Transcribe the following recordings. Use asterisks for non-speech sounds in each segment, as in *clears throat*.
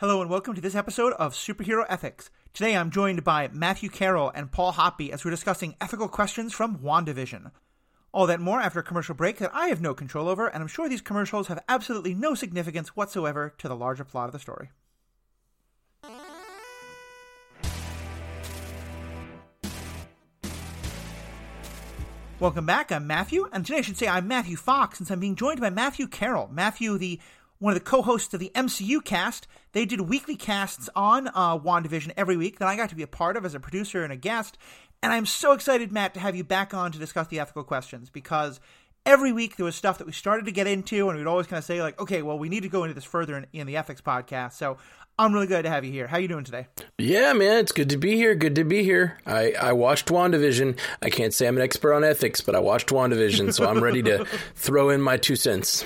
Hello and welcome to this episode of Superhero Ethics. Today I'm joined by Matthew Carroll and Paul Hoppe as we're discussing ethical questions from WandaVision. All that more after a commercial break that I have no control over, and I'm sure these commercials have absolutely no significance whatsoever to the larger plot of the story. Welcome back. I'm Matthew, and today I should say I'm Matthew Fox, since I'm being joined by Matthew Carroll. Matthew, the one of the co-hosts of the MCU cast. They did weekly casts on uh, WandaVision every week that I got to be a part of as a producer and a guest. And I'm so excited, Matt, to have you back on to discuss the ethical questions because every week there was stuff that we started to get into, and we'd always kind of say like, okay, well, we need to go into this further in, in the ethics podcast. So I'm really glad to have you here. How you doing today? Yeah, man, it's good to be here. Good to be here. I, I watched WandaVision. I can't say I'm an expert on ethics, but I watched WandaVision, so I'm ready to *laughs* throw in my two cents.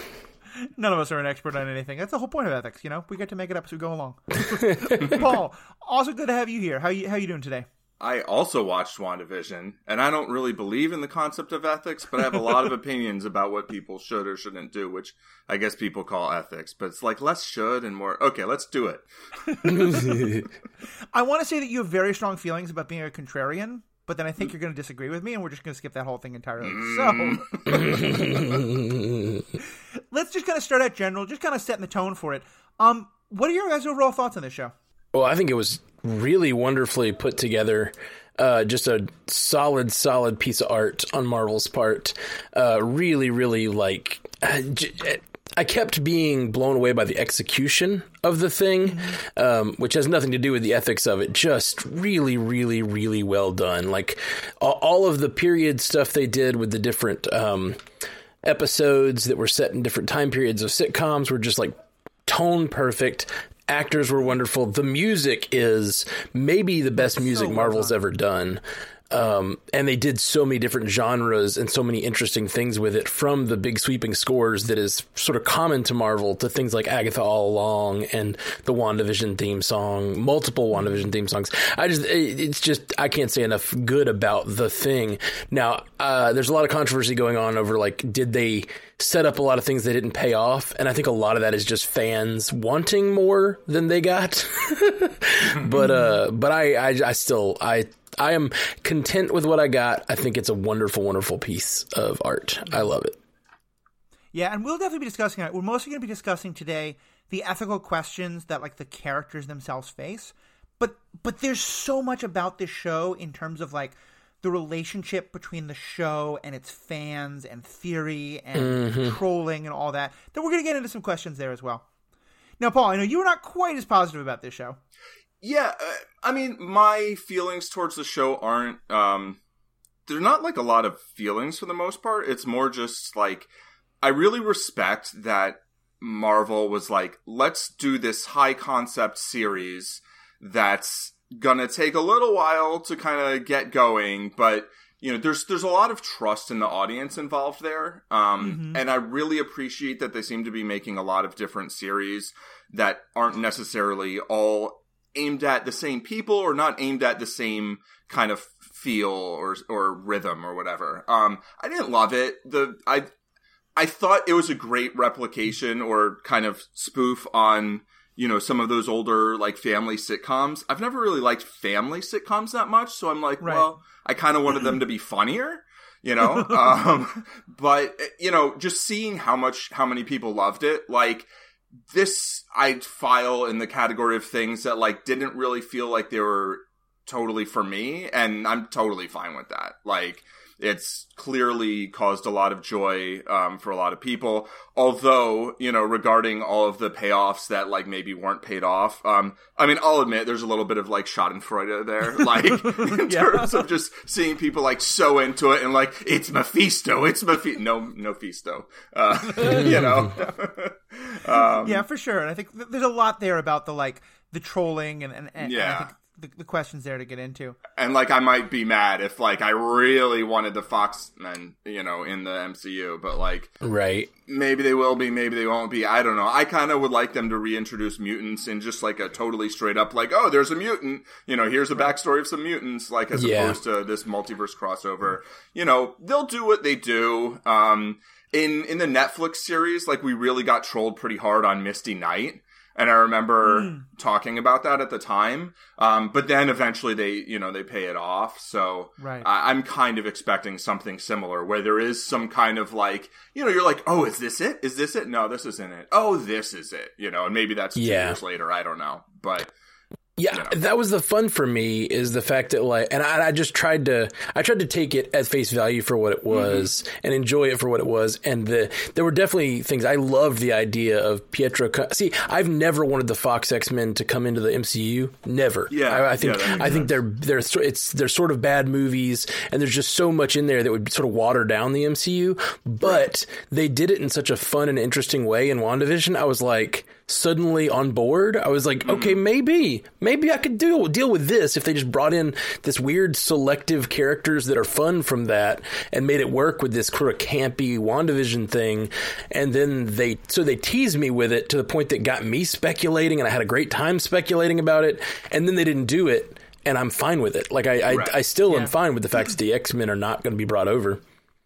None of us are an expert on anything. That's the whole point of ethics, you know. We get to make it up as we go along. *laughs* Paul, also good to have you here. How you how you doing today? I also watched WandaVision, and I don't really believe in the concept of ethics, but I have a lot of *laughs* opinions about what people should or shouldn't do, which I guess people call ethics. But it's like less should and more, okay, let's do it. *laughs* I want to say that you have very strong feelings about being a contrarian, but then I think you're going to disagree with me, and we're just going to skip that whole thing entirely. So *laughs* let's just kind of start out general, just kind of setting the tone for it. Um, what are your guys' overall thoughts on this show? Well, I think it was really wonderfully put together. Uh, just a solid, solid piece of art on Marvel's part. Uh, really, really like. Uh, j- I kept being blown away by the execution of the thing, um, which has nothing to do with the ethics of it. Just really, really, really well done. Like all of the period stuff they did with the different um, episodes that were set in different time periods of sitcoms were just like tone perfect. Actors were wonderful. The music is maybe the best music well Marvel's done. ever done. Um, and they did so many different genres and so many interesting things with it from the big sweeping scores that is sort of common to Marvel to things like Agatha All Along and the WandaVision theme song, multiple WandaVision theme songs. I just, it's just, I can't say enough good about the thing. Now, uh, there's a lot of controversy going on over like, did they set up a lot of things that didn't pay off? And I think a lot of that is just fans wanting more than they got. *laughs* but, uh, but I, I, I still, I, I am content with what I got. I think it's a wonderful, wonderful piece of art. I love it. Yeah, and we'll definitely be discussing it. We're mostly going to be discussing today the ethical questions that like the characters themselves face. But but there's so much about this show in terms of like the relationship between the show and its fans and theory and trolling and all that. That we're going to get into some questions there as well. Now, Paul, I know you were not quite as positive about this show. Yeah, uh, I mean, my feelings towards the show aren't, um, they're not like a lot of feelings for the most part. It's more just like, I really respect that Marvel was like, let's do this high concept series that's gonna take a little while to kind of get going, but you know, there's there's a lot of trust in the audience involved there, um, and I really appreciate that they seem to be making a lot of different series that aren't necessarily all aimed at the same people or not aimed at the same kind of feel or or rhythm or whatever. Um, I didn't love it. The I I thought it was a great replication or kind of spoof on you know some of those older like family sitcoms. I've never really liked family sitcoms that much, so I'm like, Right. well, I kind of wanted them to be funnier, you know. *laughs* um, but you know, just seeing how much how many people loved it, like this, I'd file in the category of things that like didn't really feel like they were totally for me, and I'm totally fine with that. Like it's clearly caused a lot of joy um, for a lot of people. Although, you know, regarding all of the payoffs that like maybe weren't paid off, um, I mean, I'll admit there's a little bit of like Schadenfreude there, *laughs* like *laughs* in Yeah. terms of just seeing people like so into it and like it's Mephisto, it's Mephisto, no, no Fisto, uh, *laughs* you know. um, yeah, for sure. And I think th- there's a lot there about the like the trolling and and, and, and Yeah. think the, the questions there to get into. and like I might be mad if like I really wanted the Fox men, you know, in the MCU, but like Right. maybe they will be, maybe they won't be. I don't know. I kind of would like them to reintroduce mutants in just like a totally straight up, like, oh, there's a mutant. You know, here's a backstory of some mutants, like as Yeah. opposed to this multiverse crossover. You know, they'll do what they do. Um, in in the Netflix series, like we really got trolled pretty hard on Misty Knight. And I remember mm. talking about that at the time. Um, but then eventually they, you know, they pay it off. So right. I, I'm kind of expecting something similar where there is some kind of like, you know, you're like, oh, is this it? Is this it? No, this isn't it. Oh, this is it. You know, and maybe that's two years later. I don't know. But yeah, you know. that was the fun for me is the fact that like, and I, I, just tried to, I tried to take it at face value for what it mm-hmm. was mm-hmm. and enjoy it for what it was. And the, there were definitely things I loved the idea of Pietro. See, I've never wanted the Fox X Men to come into the MCU. Never. Yeah, I, I think, yeah, I think they're, they're, it's, they're sort of bad movies and there's just so much in there that would sort of water down the MCU. But they did it in such a fun and interesting way in WandaVision. I was like, suddenly on board. I was like, mm-hmm. okay, maybe, maybe I could deal deal with this if they just brought in this weird selective characters that are fun from that and made it work with this sort of campy WandaVision thing. And then they so they teased me with it to the point that got me speculating, and I had a great time speculating about it. And then they didn't do it, and I'm fine with it. Like I, I, right. I still yeah. am fine with the fact that the X Men are not going to be brought over.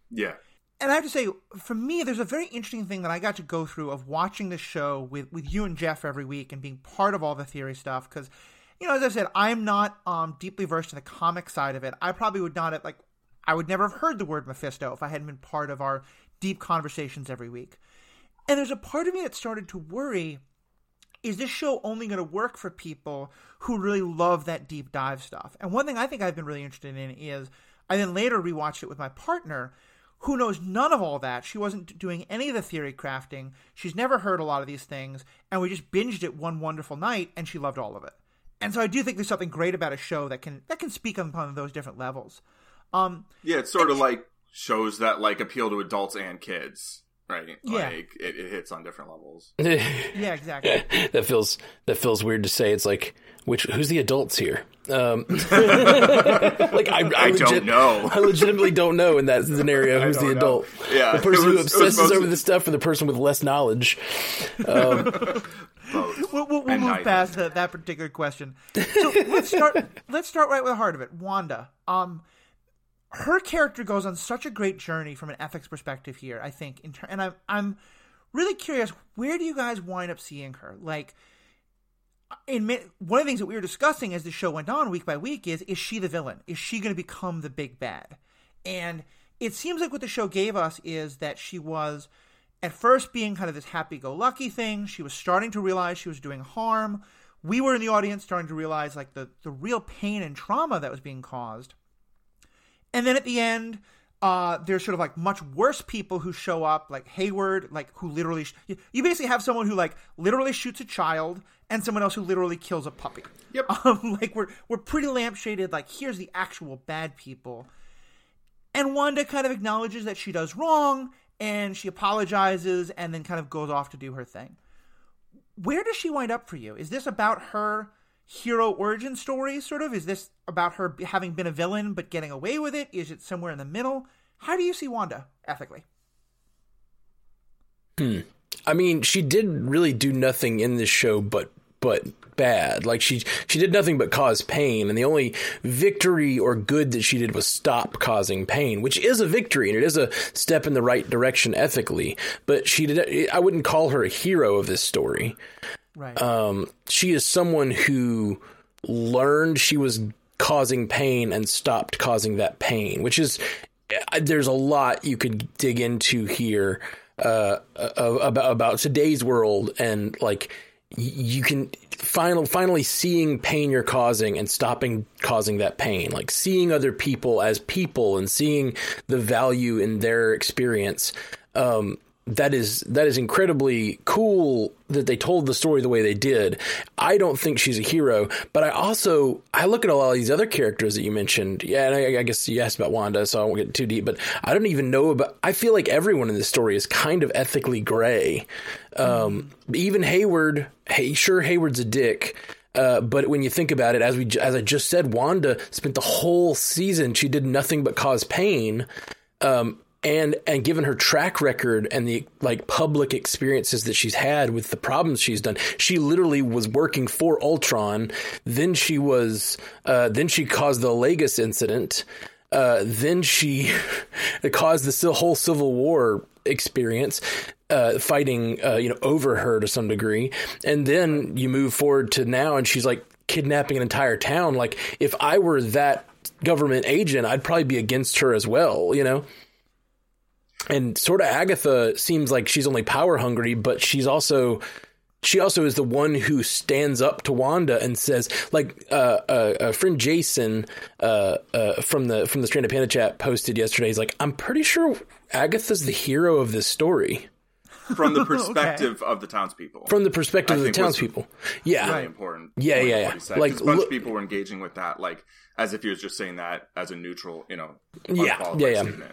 Yeah and I have to say, for me, there's a very interesting thing that I got to go through of watching this show with, with you and Jeff every week and being part of all the theory stuff. Because, you know, as I said, I'm not um, deeply versed in the comic side of it. I probably would not have, like, I would never have heard the word Mephisto if I hadn't been part of our deep conversations every week. And there's a part of me that started to worry is this show only going to work for people who really love that deep dive stuff? And one thing I think I've been really interested in is I then later rewatched it with my partner who knows none of all that. She wasn't doing any of the theory crafting. She's never heard a lot of these things, and we just binged it one wonderful night, and she loved all of it. And so I do think there's something great about a show that can that can speak upon those different levels. Um, yeah, it's sort of like shows that like appeal to adults and kids right? Yeah. Like it, it hits on different levels. *laughs* yeah, exactly. that feels that feels weird to say. It's like which who's the adults here? Um, *laughs* like I, I, I legit, don't know. I legitimately don't know in that scenario *laughs* who's the adult. Know. Yeah, the person was, who obsesses over the stuff, or the person with less knowledge. Um, we'll, we'll, we'll move past that, that particular question. So let's start. Let's start right with the heart of it. Wanda. Um, her character goes on such a great journey from an ethics perspective here. I think, in ter- and I'm I'm really curious. Where do you guys wind up seeing her? Like, uh, in one of the things that we were discussing as the show went on week by week is is she the villain? Is she going to become the big bad? And it seems like what the show gave us is that she was at first being kind of this happy-go-lucky thing. She was starting to realize she was doing harm. We were in the audience starting to realize like the the real pain and trauma that was being caused and then at the end, uh, there's sort of like much worse people who show up, like Hayward, like who literally sh- you basically have someone who like literally shoots a child and someone else who literally kills a puppy. Yep. *laughs* Um, like we're we're pretty lampshaded. Like here's the actual bad people, and Wanda kind of acknowledges that she does wrong and she apologizes and then kind of goes off to do her thing. Where does she wind up for you? Is this about her hero origin story, sort of? Is this about her having been a villain but getting away with it? Is it somewhere in the middle? How do you see Wanda ethically? Hmm. I mean, she did really do nothing in this show but but bad. Like she she did nothing but cause pain, and the only victory or good that she did was stop causing pain, which is a victory and it is a step in the right direction ethically. But she did. I wouldn't call her a hero of this story. Right. Um, she is someone who learned she was causing pain and stopped causing that pain, which is there's a lot you could dig into here uh, about about today's world and like you can finally finally seeing pain you're causing and stopping causing that pain like seeing other people as people and seeing the value in their experience um, that is that is incredibly cool that they told the story the way they did. I don't think she's a hero, but I also I look at all these other characters that you mentioned. Yeah, and I, I, guess you asked about Wanda, so I won't get too deep. But I don't even know about. I feel like everyone in this story is kind of ethically gray. Um, even Hayward. Hey, sure, Hayward's a dick. Uh, but when you think about it, as we as I just said, Wanda spent the whole season she did nothing but cause pain. Um, and and given her track record and the like public experiences that she's had with the problems she's done she literally was working for ultron then she was uh, then she caused the Lagos incident uh, then she *laughs* caused the whole civil war experience, uh, fighting, uh, you know, over her to some degree. And then you move forward to now, and she's like kidnapping an entire town. Like, if I were that government agent, I'd probably be against her as well, you know? And sort of Agatha seems like she's only power hungry, but she's also she also is the one who stands up to Wanda and says, like, uh, uh, uh, friend Jason uh, uh, from the from the Stranded Panda chat posted yesterday. He's like, I'm pretty sure Agatha's the hero of this story. From the *laughs* perspective okay. of the townspeople. From the perspective I of the townspeople. Yeah. Really important. Yeah, yeah, yeah. Like, a bunch of people were engaging with that, like, as if he was just saying that as a neutral, you know, yeah, yeah, yeah. Student.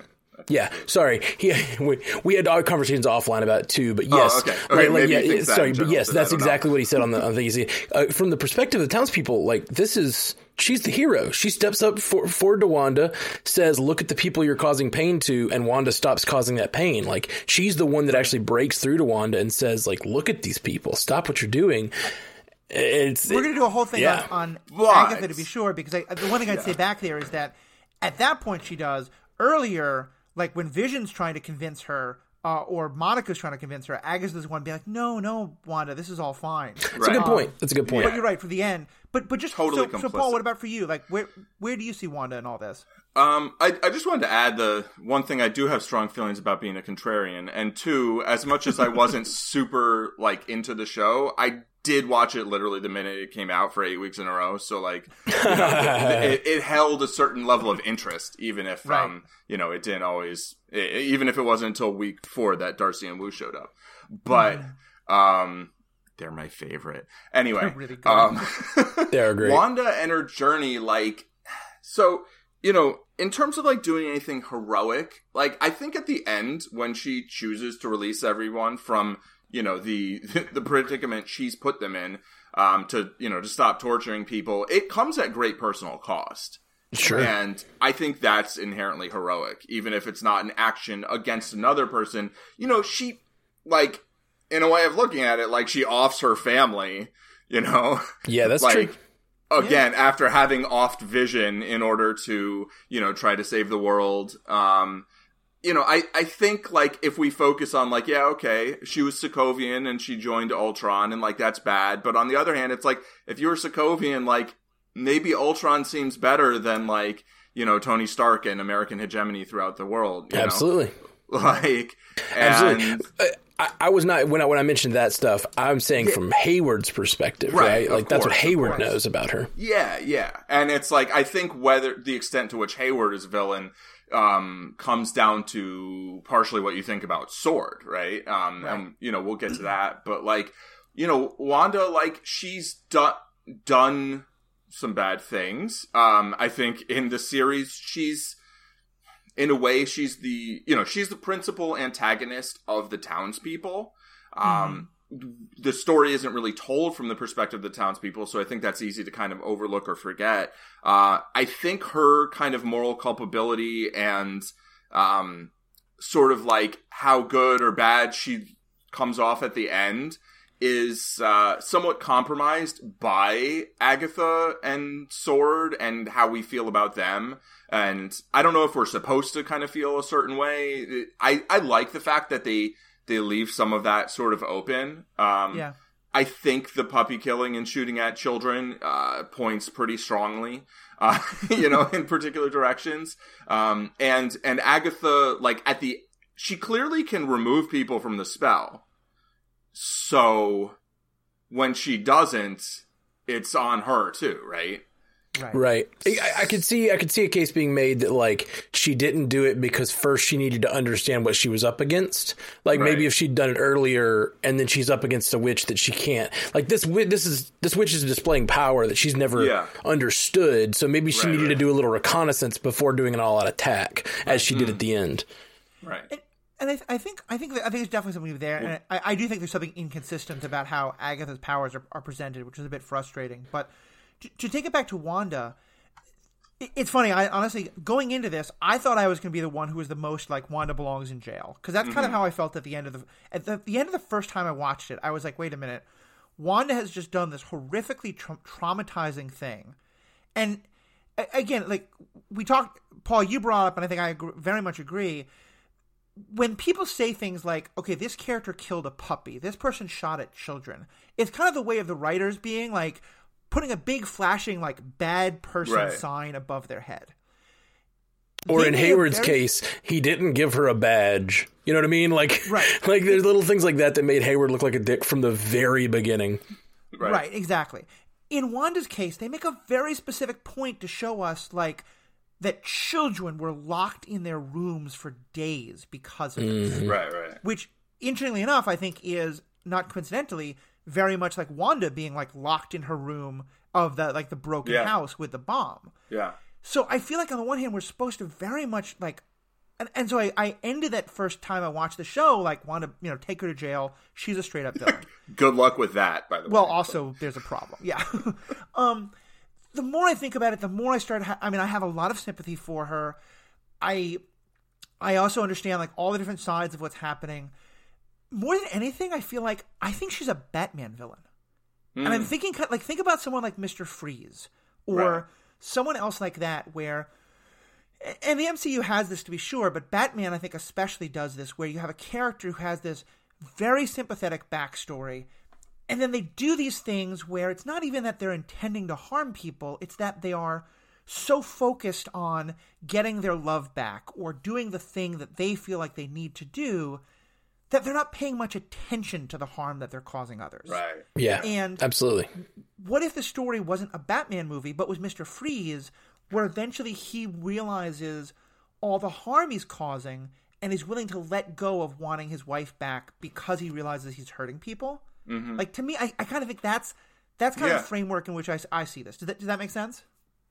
Yeah, sorry. He, *laughs* we, we had our conversations offline about it too, but yes, oh, okay. Okay, right, like, yeah, sorry, but yes, that's exactly what he said on the on the *laughs* uh, from the perspective of the townspeople. Like this is she's the hero. She steps up for, forward to Wanda, says, "Look at the people you're causing pain to," and Wanda stops causing that pain. Like she's the one that actually breaks through to Wanda and says, "Like look at these people. Stop what you're doing." It's we're gonna do a whole thing yeah. on, on Agatha to be sure because I, the one thing I'd yeah. say back there is that at that point she does earlier like when Vision's trying to convince her, uh, or Monica's trying to convince her, Agatha's one be like, "No, no, Wanda, this is all fine." That's right. a good um, point. That's a good point. But you're right for the end. But but just totally so, so, Paul, what about for you? Like, where where do you see Wanda in all this? Um, I, I just wanted to add the one thing I do have strong feelings about being a contrarian, and two, as much as I wasn't *laughs* super like into the show, I did watch it literally the minute it came out for eight weeks in a row. So like, you know, it, *laughs* it, held a certain level of interest, even if right. um, you know, it didn't always, it, even if it wasn't until week four that Darcy and Wu showed up. But mm. um, they're my favorite. Anyway, they're *laughs* really. Um, they're great. Wanda and her journey, like, so you know, in terms of like doing anything heroic, like I think at the end when she chooses to release everyone from you know the *laughs* the predicament she's put them in um, to you know to stop torturing people. It comes at great personal cost. Sure. And I think that's inherently heroic, even if it's not an action against another person. You know, she like in a way of looking at it, like she offs her family. You know. Yeah, that's *laughs* like, true again yeah. after having offed vision in order to you know try to save the world um you know, I, I think like if we focus on like, yeah, okay, she was Sokovian and she joined Ultron and like that's bad. But on the other hand, it's like if you're Sokovian, like maybe Ultron seems better than like, you know, Tony Stark and American hegemony throughout the world. Absolutely. Know? *laughs* Like, absolutely. I, I, was not when I when I mentioned that stuff. I'm saying yeah. from Hayward's perspective, right? right? Like that's what Hayward knows about her. Yeah, yeah, and it's like I think whether the extent to which Hayward is a villain um, comes down to partially what you think about Sword, right? Um, right. and you know we'll get to that, but like you know Wanda, like she's done done some bad things. Um, I think in the series she's in a way she's the you know she's the principal antagonist of the townspeople. Um, mm-hmm the story isn't really told from the perspective of the townspeople, so I think that's easy to kind of overlook or forget. Uh, I think her kind of moral culpability and um, sort of like how good or bad she comes off at the end is uh, somewhat compromised by Agatha and Sword and how we feel about them. And I don't know if we're supposed to kind of feel a certain way. I, I like the fact that they they leave some of that sort of open. Um, yeah. I think the puppy killing and shooting at children uh, points pretty strongly, uh, *laughs* you know, in *laughs* particular directions. Um, and and Agatha, like at the, she clearly can remove people from the spell. So when she doesn't, it's on her too, right? Right. right. I, I, could see I could see a case being made that like she didn't do it because first she needed to understand what she was up against. Like right. maybe if she'd done it earlier and then she's up against a witch that she can't. Like this this is this witch is displaying power that she's never yeah. understood. So maybe she right, needed to do a little reconnaissance before doing an all out attack as she mm. did at the end. Right. And, and I, I, think I think I think there's definitely something there, and I, I, do think there's something inconsistent about how Agatha's powers are, are presented, which is a bit frustrating. But to, to take it back to Wanda, it's funny. I honestly, going into this, I thought I was going to be the one who was the most like Wanda belongs in jail because that's mm-hmm. kind of how I felt at the end of the at the, the, end of the first time I watched it. I was like, wait a minute, Wanda has just done this horrifically tra- traumatizing thing, and again, like we talked, Paul, you brought up, and I think I agree, very much agree. When people say things like, okay, this character killed a puppy, this person shot at children, it's kind of the way of the writers being like putting a big flashing like bad person Right. sign above their head. Or They in Hayward's very- case, he didn't give her a badge. You know what I mean? Like, Right. *laughs* like there's little things like that that made Hayward look like a dick from the very beginning. Right. Right. exactly. In Wanda's case, they make a very specific point to show us like that children were locked in their rooms for days because of this. Right. Right. Which, interestingly enough, I think is not coincidentally very much like Wanda being like locked in her room of the like the broken Yeah. house with the bomb. Yeah. So I feel like on the one hand we're supposed to very much like and, and so I, I ended that first time I watched the show like want to you know take her to jail. She's a straight up villain. *laughs* Good luck with that. By the well, way. also there's a problem. Yeah. *laughs* um, the more I think about it, the more I start. Ha- I mean, I have a lot of sympathy for her. I I also understand like all the different sides of what's happening. More than anything, I feel like I think she's a Batman villain. And I'm hmm. thinking, like, think about someone like Mister Freeze or Right. someone else like that, where, and the MCU has this to be sure, but Batman, I think, especially does this, where you have a character who has this very sympathetic backstory, and then they do these things where it's not even that they're intending to harm people, it's that they are so focused on getting their love back or doing the thing that they feel like they need to do that they're not paying much attention to the harm that they're causing others. Right. Yeah, And- absolutely. What if the story wasn't a Batman movie, but was Mr. Freeze, where eventually he realizes all the harm he's causing and is willing to let go of wanting his wife back because he realizes he's hurting people? Like, to me, I, I kind of think that's that's kind of the framework in which I, I see this. Does that, does that make sense?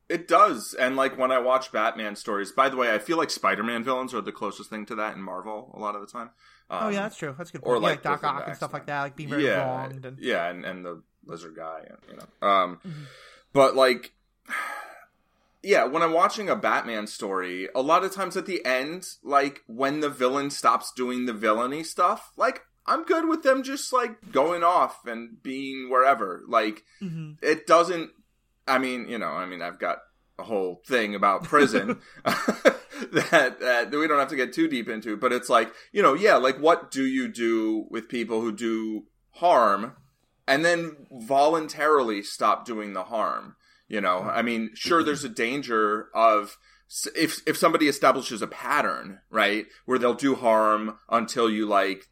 It does, and like when I watch Batman stories. By the way, I feel like Spider-Man villains are the closest thing to that in Marvel a lot of the time. oh, Um, yeah, that's true. That's good or point. Yeah, like like Doc Ock and stuff like that, like being very yeah, wronged. And, yeah, and, and the lizard guy, you know. Um, Mm-hmm. but like, *sighs* yeah, when I'm watching a Batman story, a lot of times at the end, like when the villain stops doing the villainy stuff, like I'm good with them just like going off and being wherever. Like Mhm. it doesn't. I mean, you know, I mean, I've got a whole thing about prison *laughs* *laughs* that, that we don't have to get too deep into, but it's like, you know, yeah, like what do you do with people who do harm and then voluntarily stop doing the harm? You know, I mean, sure, there's a danger of if if somebody establishes a pattern, right, where they'll do harm until you like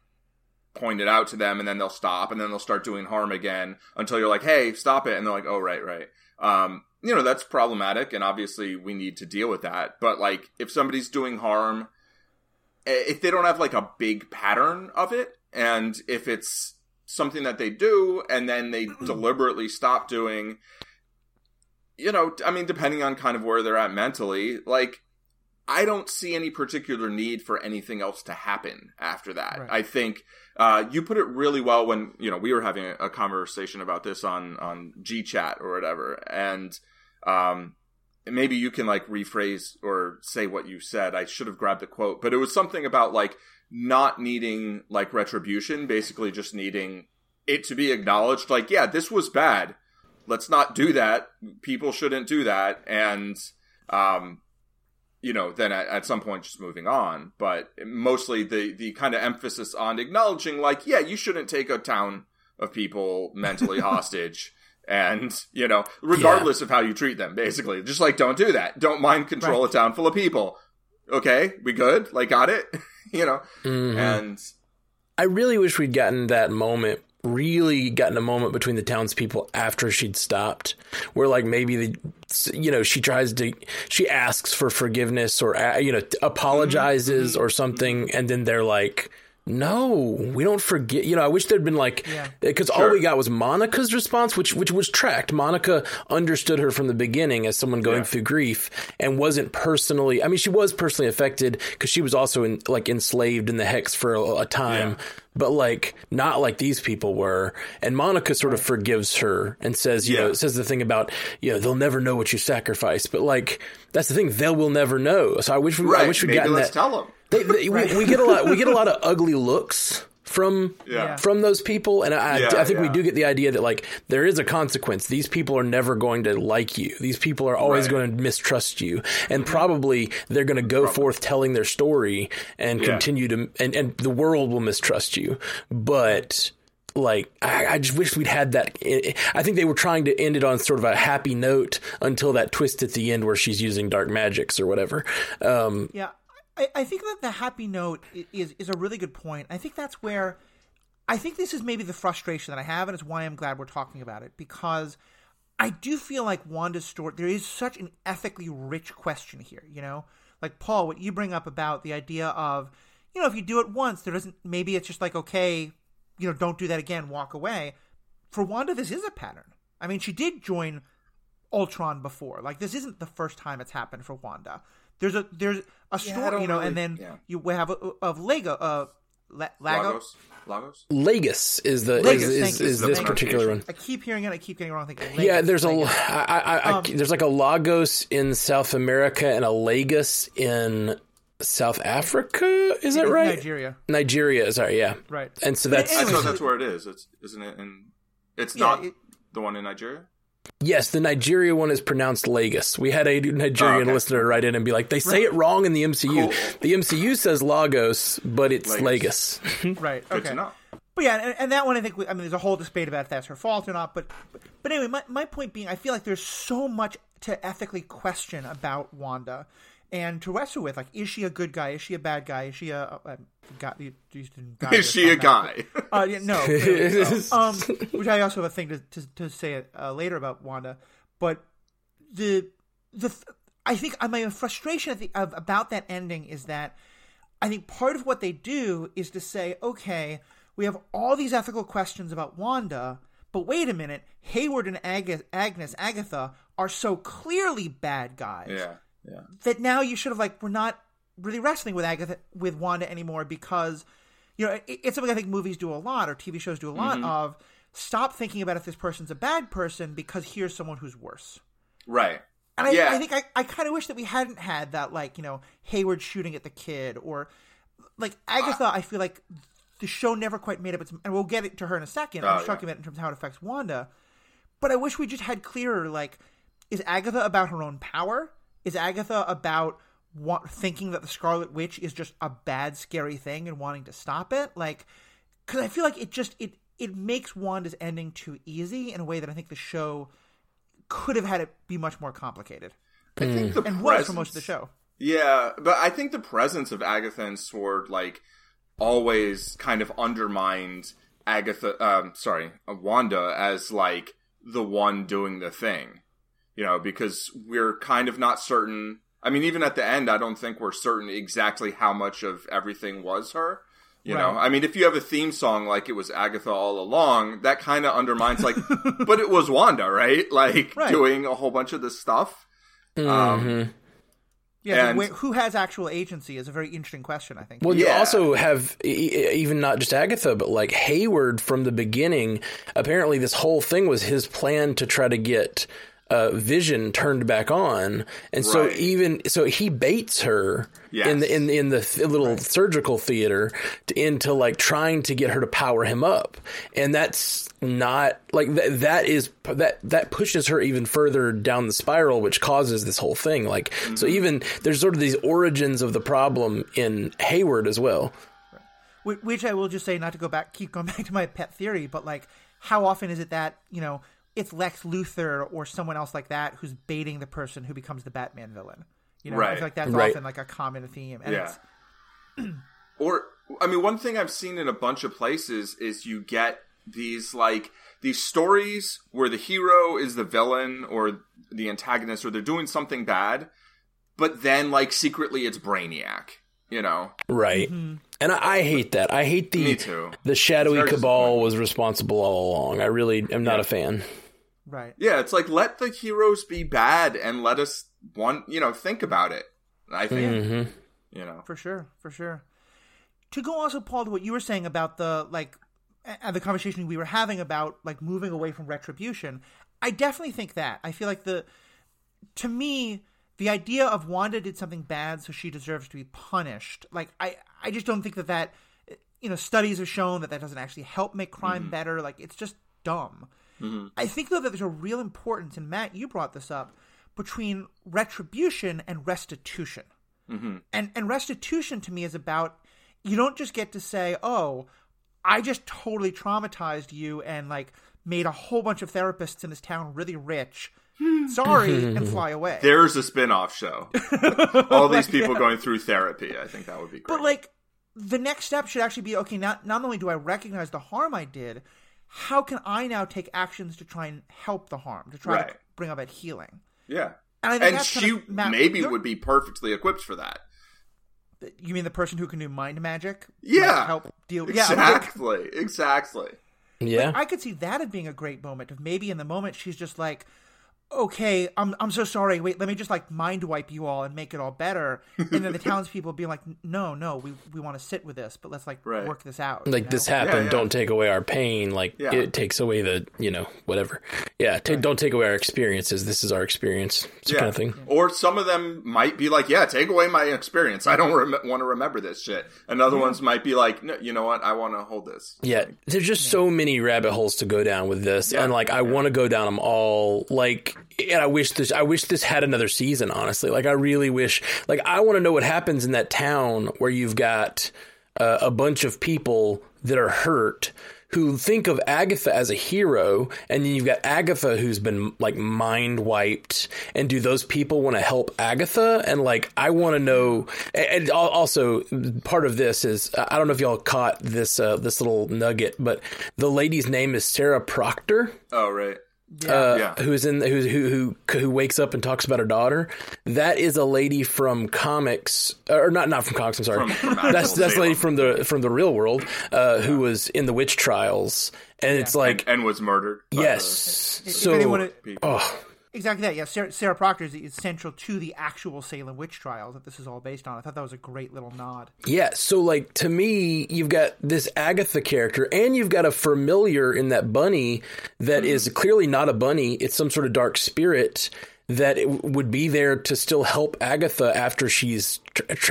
point it out to them, and then they'll stop, and then they'll start doing harm again until you're like, "Hey, stop it!" And they're like, "Oh, right, right." Um, you know, that's problematic, and obviously we need to deal with that. But like, if somebody's doing harm, if they don't have like a big pattern of it, and if it's something that they do and then they *clears throat* deliberately stop doing you know i mean depending on kind of where they're at mentally like i don't see any particular need for anything else to happen after that Right. i think uh, you put it really well when you know we were having a, conversation about this on on g chat or whatever. And um maybe you can like rephrase or say what you said. I should have grabbed the quote but it was something about like not needing like retribution basically just needing it to be acknowledged like yeah this was bad. Let's not do that. People shouldn't do that. And um you know then at, at some point just moving on. But mostly the the kind of emphasis on acknowledging like yeah you shouldn't take a town of people mentally *laughs* hostage. And you know regardless of how you treat them basically. Just like don't do that. Don't mind control Right. a town full of people. Okay we good? Like got it? *laughs* You know? Mhm. and I really wish we'd gotten that moment, really gotten a moment between the townspeople after she'd stopped, where like maybe the, you know, she tries to, she asks for forgiveness or, uh, you know, apologizes or something, and then they're like, no, we don't forget. You know, I wish there'd been like, Yeah. because all Sure. we got was Monica's response, which which was tracked. Monica understood her from the beginning as someone going Yeah. through grief and wasn't personally. I mean, she was personally affected because she was also in, like enslaved in the hex for a, a time, Yeah. but like not like these people were. And Monica sort of forgives her and says, you Yeah. know, says the thing about, you know, they'll never know what you sacrificed. But like that's the thing, they will never know. So I wish we, I right wish we'd maybe gotten let's that. tell them They, they, we, we get a lot. We get a lot of *laughs* ugly looks from Yeah. from those people, and I, Yeah, I think we do get the idea that like there is a consequence. These people are never going to like you. These people are always Right. going to mistrust you, and mm-hmm. probably they're going to go forth telling their story and Yeah. continue to, and and the world will mistrust you. But like I, I just wish we'd had that. Eh, eh, I think they were trying to end it on sort of a happy note until that twist at the end where she's using dark magics or whatever. Um, Yeah, I, I think that the happy note is is a really good point. I think that's where I think this is maybe the frustration that I have, and it's why I'm glad we're talking about it because I do feel like Wanda's story. There is such an ethically rich question here. You know, like Paul, what you bring up about the idea of you know if you do it once, there doesn't maybe it's just like okay, you know, don't do that again, walk away. For Wanda, this is a pattern. I mean, she did join Ultron before. Like this isn't the first time it's happened for Wanda. There's a there's a I story, don't you know, really- and then yeah. you have a, of Lego, uh, La- Lago. Lagos. Lagos. Lagos is the Lagos, is, is, is The this particular one. I keep hearing it. I keep getting it wrong. Thinking Yeah, Lagos, there's a Lagos. I, I, I, Um, there's like a Lagos in South America and a Lagos in South Africa. Is that right? Nigeria, Nigeria. Sorry, yeah. right? And so But that's I anyway, thought so- that's where it is. It's isn't it? In it's Yeah, not it- the one in Nigeria. Yes, the Nigeria one is pronounced Lagos. We had a Nigerian Oh, okay. listener write in and be like, they say it wrong in the MCU. Cool. The MCU says Lagos, but it's Lagos. Lagos. *laughs* right. Good okay. to know. But yeah, and, and that one I think we, I mean there's a whole debate about if that's her fault or not. But but, but anyway, my my point being, I feel like there's so much to ethically question about Wanda and to wrestle with. Like, is she a good guy? Is she a bad guy? Is she a, a, a guy? you used to- guy Is she a guy? Uh, yeah, no. *laughs* clearly no. um, which I also have a thing to to, to say uh, later about Wanda, but the the I think uh, my frustration at the, of, about that ending is that I think part of what they do is to say, okay, we have all these ethical questions about Wanda, but wait a minute, Hayward and Ag- Agnes Agatha are so clearly bad guys yeah, yeah. that now you should have like we're not really wrestling with Agatha with Wanda anymore because you know it, it's something I think movies do a lot or TV shows do a lot mm-hmm. of. Stop thinking about if this person's a bad person because here's someone who's worse. Right. And I, yeah. I think I, I kind of wish that we hadn't had that like you know Hayward shooting at the kid or like Agatha. I feel like the show never quite made up its and we'll get it to her in a second. Oh, I'm yeah. talking about in terms of how it affects Wanda. But I wish we just had clearer like is Agatha about her own power? Is Agatha about thinking that the Scarlet Witch is just a bad, scary thing and wanting to stop it? Like, because I feel like it just it it makes Wanda's ending too easy in a way that I think the show could have had it be much more complicated I think the and was for most of the show. Yeah, but I think the presence of Agatha and Sword like always kind of undermined Agatha. Um, sorry, Wanda as like the one doing the thing. You know, because we're kind of not certain. I mean, even at the end, I don't think we're certain exactly how much of everything was her. You know, I mean, if you have a theme song like it was Agatha all along, that kind of undermines like, *laughs* but it was Wanda, right? Like Right. doing a whole bunch of this stuff. Mm-hmm. Um, Yeah, And- who has actual agency is a very interesting question. I think. Well, you also have even not just Agatha, but like Hayward from the beginning. Apparently, this whole thing was his plan to try to get uh, Vision turned back on, and so Right. even so, he baits her in the in in the th- little surgical theater to, into like trying to get her to power him up, and that's not like th- that is that that pushes her even further down the spiral, which causes this whole thing. Like so, even there's sort of these origins of the problem in Hayward as well. Wh- Which I will just say, not to go back, keep going *laughs* back to my pet theory, but like, how often is it that you know it's Lex Luthor or someone else like that who's baiting the person who becomes the Batman villain? You know, I Right. feel like that's Right. often like a common theme. And Yeah. it's, *clears throat* Or I mean, one thing I've seen in a bunch of places is you get these like these stories where the hero is the villain or the antagonist or they're doing something bad, but then like secretly it's Brainiac. You know, Right. Mm-hmm. And I, I hate that. I hate the Me too. the shadowy cabal was responsible all along. I really am not a fan. Right. yeah, it's like let the heroes be bad and let us want you know think about it. I think hmm you know. For sure, for sure. To go also, Paul, to what you were saying about the like, and the conversation we were having about like moving away from retribution, I definitely think that. I feel like the, to me, the idea of Wanda did something bad, so she deserves to be punished. Like, I, I just don't think that that you know, studies have shown that that doesn't actually help make crime Mm-hmm. better. Like, it's just dumb. I think, though, that there's a real importance, and Matt, you brought this up, between retribution and restitution. Mm-hmm. And, and restitution to me is about you don't just get to say, oh, I just totally traumatized you and, like, made a whole bunch of therapists in this town really rich. Sorry, and *laughs* fly away. There's a spin-off show. *laughs* All these people going through therapy. I think that would be great. But like the next step should actually be okay. Not not only do I recognize the harm I did, how can I now take actions to try and help the harm to try to Right. bring about healing? yeah. And I think And that's she kind of Matt- maybe you're- would be perfectly equipped for that. You mean the person who can do mind magic? Yeah. Help deal. Yeah, Exactly. Exactly. Yeah. I could see that as being a great moment. Of maybe in the moment she's just like, "Okay, I'm I'm so sorry. Wait, let me just like mind wipe you all and make it all better." And then the *laughs* townspeople being like, "No, no, we we want to sit with this, but let's like Right. work this out." like you this happened yeah. don't take away our pain like Yeah. it takes away the you know whatever yeah ta don't take away our experiences this is our experience it's Yeah. kind of thing Or some of them might be like, "Yeah, take away my experience. I don't rem- want to remember this shit." And other ones might be like, no, "You know what? I want to hold this." yeah there's just so many rabbit holes to go down with this Yeah. and like i want to go down them all like and i wish this i wish this had another season honestly like i really wish like i want to know what happens in that town where you've got uh, a bunch of people that are hurt who think of Agatha as a hero, and then you've got Agatha who's been like mind wiped. And do those people want to help Agatha? And like, I want to know. And also, part of this is I don't know if y'all caught this uh, this little nugget, but the lady's name is Sarah Proctor Oh, right. Uh, Yeah. who's in who who who who wakes up and talks about her daughter. That is a lady from comics, or not not from comics. I'm sorry. From- *laughs* from actual that's that's a lady from the from the real world uh, who was in the witch trials, and it's like And was murdered. by the- yes. If So anyone- oh Exactly that. Yeah, Sarah, Sarah Proctor is, is central to the actual Salem witch trials that this is all based on. I thought that was a great little nod. Yeah, so like to me, you've got this Agatha character, and you've got a familiar in that bunny that mm-hmm. is clearly not a bunny; it's some sort of dark spirit that it w- would be there to still help Agatha after she's.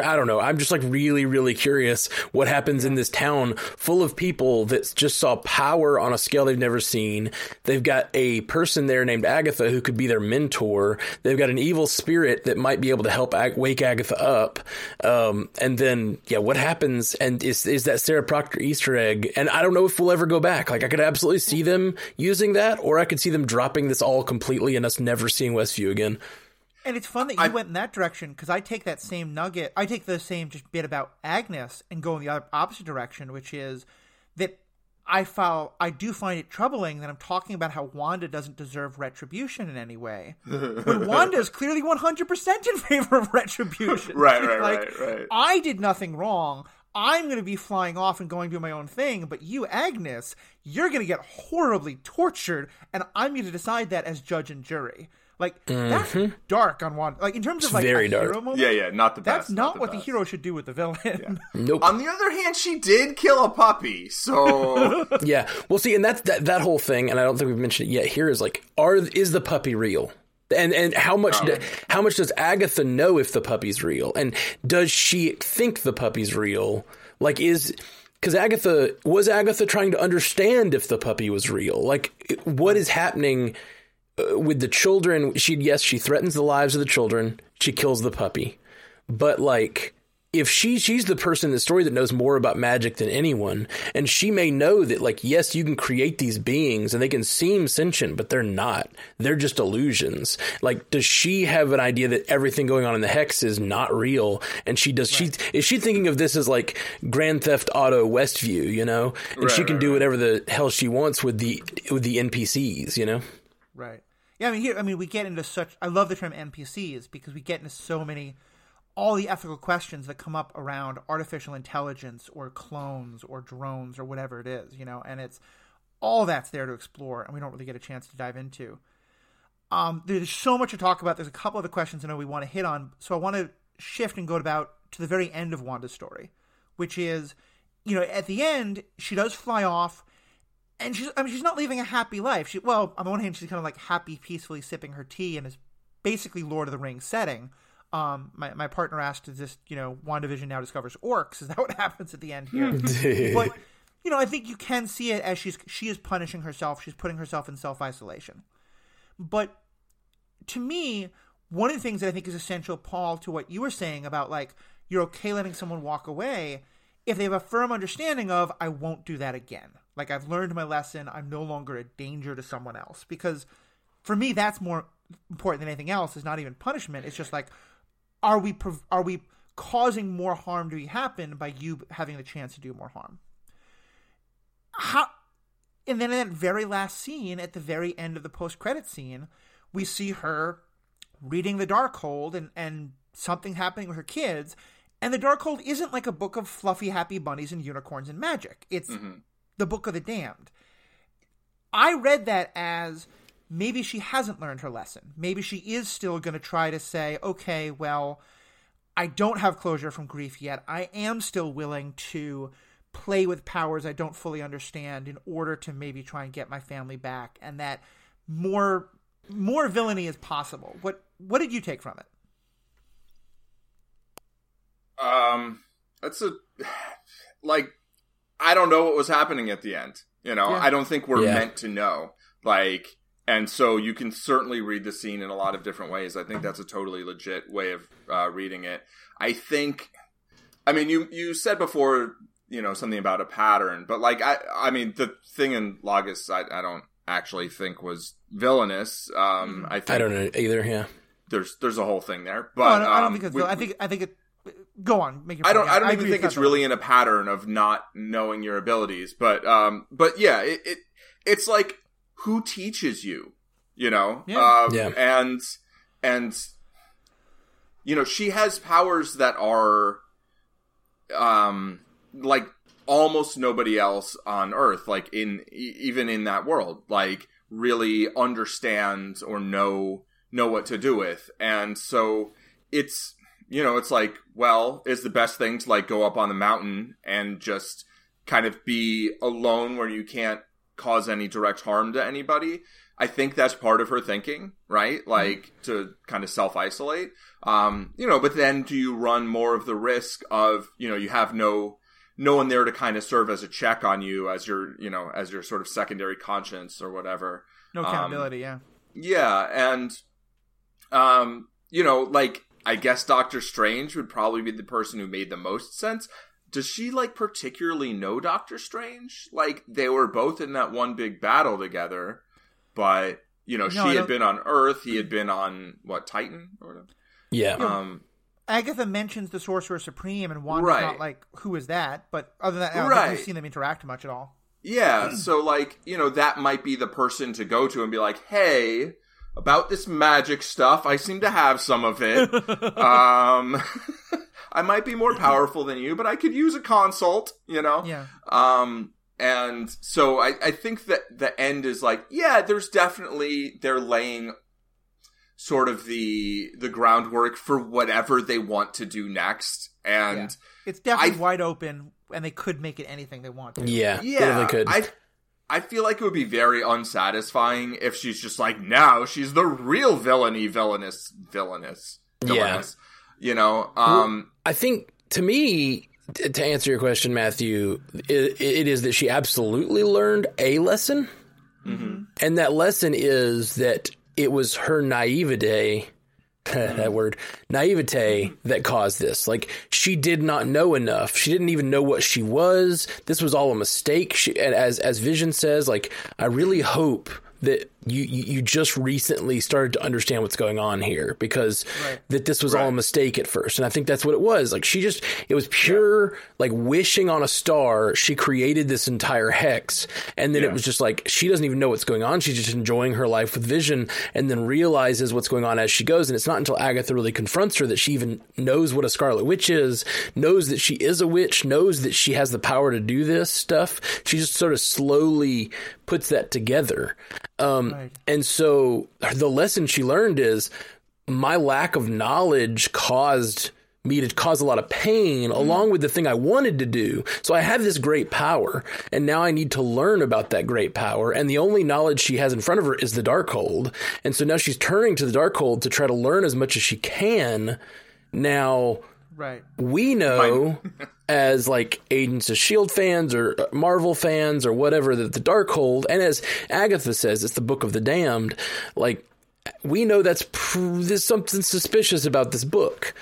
I don't know. I'm just like really, really curious what happens in this town full of people that just saw power on a scale they've never seen. They've got a person there named Agatha who could be their mentor. They've got an evil spirit that might be able to help Ag- wake Agatha up. Um, and then, yeah, what happens? And is is that Sarah Proctor Easter egg? And I don't know if we'll ever go back. Like I could absolutely see them using that, or I could see them dropping this all completely and us never seeing Westview again. And it's fun that you went in that direction because I take that same nugget, I take the same just bit about Agnes and go in the other opposite direction, which is that I file, I do find it troubling that I'm talking about how Wanda doesn't deserve retribution in any way, when *laughs* Wanda is clearly 100% in favor of retribution. *laughs* Right, right, like, right, right. I did nothing wrong. I'm going to be flying off and going to do my own thing, but you, Agnes, you're going to get horribly tortured, and I'm going to decide that as judge and jury. Like that's mm-hmm. dark on one. Like in terms of like very a dark. hero moment. Yeah, yeah, not the best. That's best. not the what the best. hero should do with the villain. *laughs* Nope. On the other hand, she did kill a puppy, so *laughs* Yeah. Well, see, and that's that that whole thing, and I don't think we've mentioned it yet. Here is like, are is the puppy real? And and how much oh. do- how much does Agatha know if the puppy's real? And does she think the puppy's real? Like, is because Agatha was Agatha trying to understand if the puppy was real? Like, what is happening uh, with the children? She yes, she threatens the lives of the children. She kills the puppy, but like if she she's the person in the story that knows more about magic than anyone and she may know that like yes you can create these beings and they can seem sentient but they're not they're just illusions like does she have an idea that everything going on in the hex is not real and she does she is she thinking of this as like grand theft auto westview you know and she can right, do right. whatever the hell she wants with the with the npcs you know Right. Yeah, I mean here I mean we get into such I love the term NPCs because we get into so many all the ethical questions that come up around artificial intelligence or clones or drones or whatever it is, you know, and it's all that's there to explore and we don't really get a chance to dive into. Um there's so much to talk about. There's a couple of the questions I know we want to hit on. So I want to shift and go about to the very end of Wanda's story, which is you know, at the end she does fly off and she's I mean she's not living a happy life. She well, on the one hand she's kind of like happy peacefully sipping her tea in is basically Lord of the Rings setting. Um, my, my partner asked, "Is this you know WandaVision now discovers orcs? Is that what *laughs* happens at the end here?" *laughs* but you know, I think you can see it as she's she is punishing herself. She's putting herself in self isolation. But to me, one of the things that I think is essential, Paul, to what you were saying about like you're okay letting someone walk away if they have a firm understanding of I won't do that again. Like I've learned my lesson. I'm no longer a danger to someone else because for me that's more important than anything else. Is not even punishment. It's just like are we are we causing more harm to be happen by you having the chance to do more harm? How and then in that very last scene at the very end of the post credit scene, we see her reading the Darkhold and and something happening with her kids. And the Darkhold isn't like a book of fluffy happy bunnies and unicorns and magic. It's mm-hmm. The book of the damned. I read that as maybe she hasn't learned her lesson. Maybe she is still going to try to say, okay, well, I don't have closure from grief yet. I am still willing to play with powers I don't fully understand in order to maybe try and get my family back and that more more villainy is possible. What what did you take from it? Um, that's a *sighs* like I don't know what was happening at the end. You know, yeah. I don't think we're yeah. meant to know. Like, and so you can certainly read the scene in a lot of different ways. I think that's a totally legit way of uh, reading it. I think, I mean, you you said before, you know, something about a pattern, but like I, I mean, the thing in Lagos, I, I don't actually think was villainous. Um, I think I don't know either. Yeah, there's there's a whole thing there, but no, I don't um, think it's. We, I think I think it. Go on, make your. I don't. I don't I even think it's really in a pattern of not knowing your abilities, but um, but yeah, it, it it's like who teaches you, you know, yeah, um, yeah. and and you know she has powers that are um like almost nobody else on earth like in even in that world like really understand or know know what to do with and so it's you know it's like well is the best thing to like go up on the mountain and just kind of be alone where you can't cause any direct harm to anybody? I think that's part of her thinking right? Mm-hmm. like to kind of self isolate um you know but then do you run more of the risk of you know you have no no one there to kind of serve as a check on you as your you know as your sort of secondary conscience or whatever? No accountability um, yeah. yeah and um you know like i guess doctor strange would probably be the person who made the most sense does she like particularly know doctor strange like they were both in that one big battle together but you know no, she had been on earth he had been on what titan or whatever yeah um Agatha mentions the Sorcerer Supreme, and Wanda's right. not like, "Who is that?" But other than that, I don't right. think we've seen them interact much at all. Yeah, so like you know that might be the person to go to and be like, "Hey, about this magic stuff, I seem to have some of it. *laughs* um, *laughs* I might be more powerful than you, but I could use a consult." You know? Yeah. Um, and so I, I think that the end is like, yeah, there's definitely they're laying sort of the the groundwork for whatever they want to do next. And yeah. it's definitely I, wide open, and they could make it anything they want. To. Yeah, yeah, they could. I I feel like it would be very unsatisfying if she's just like now she's the real villainy, villainous, villainous, villainous. Yeah. You know, um, I think to me, to answer your question, Matthew, it, it is that she absolutely learned a lesson. Mm-hmm. And that lesson is that it was her naivete *laughs* that word naivete that caused this. Like she did not know enough. She didn't even know what she was. This was all a mistake. She, as as vision says like i really hope that you, you just recently started to understand what's going on here because right. that this was right. all a mistake at first and i think that's what it was like she just it was pure yeah. like wishing on a star she created this entire hex and then yeah. it was just like she doesn't even know what's going on she's just enjoying her life with vision and then realizes what's going on as she goes and it's not until agatha really confronts her that she even knows what a scarlet witch is knows that she is a witch knows that she has the power to do this stuff she just sort of slowly puts that together um, right. And so the lesson she learned is my lack of knowledge caused me to cause a lot of pain mm-hmm. along with the thing I wanted to do. So I have this great power and now I need to learn about that great power. And the only knowledge she has in front of her is the Darkhold. And so now she's turning to the Darkhold to try to learn as much as she can. Now, Right. we know *laughs* as like Agents of Shield fans or uh, Marvel fans or whatever that the Darkhold, and as Agatha says, it's the Book of the Damned. Like we know that's pr- there's something suspicious about this book.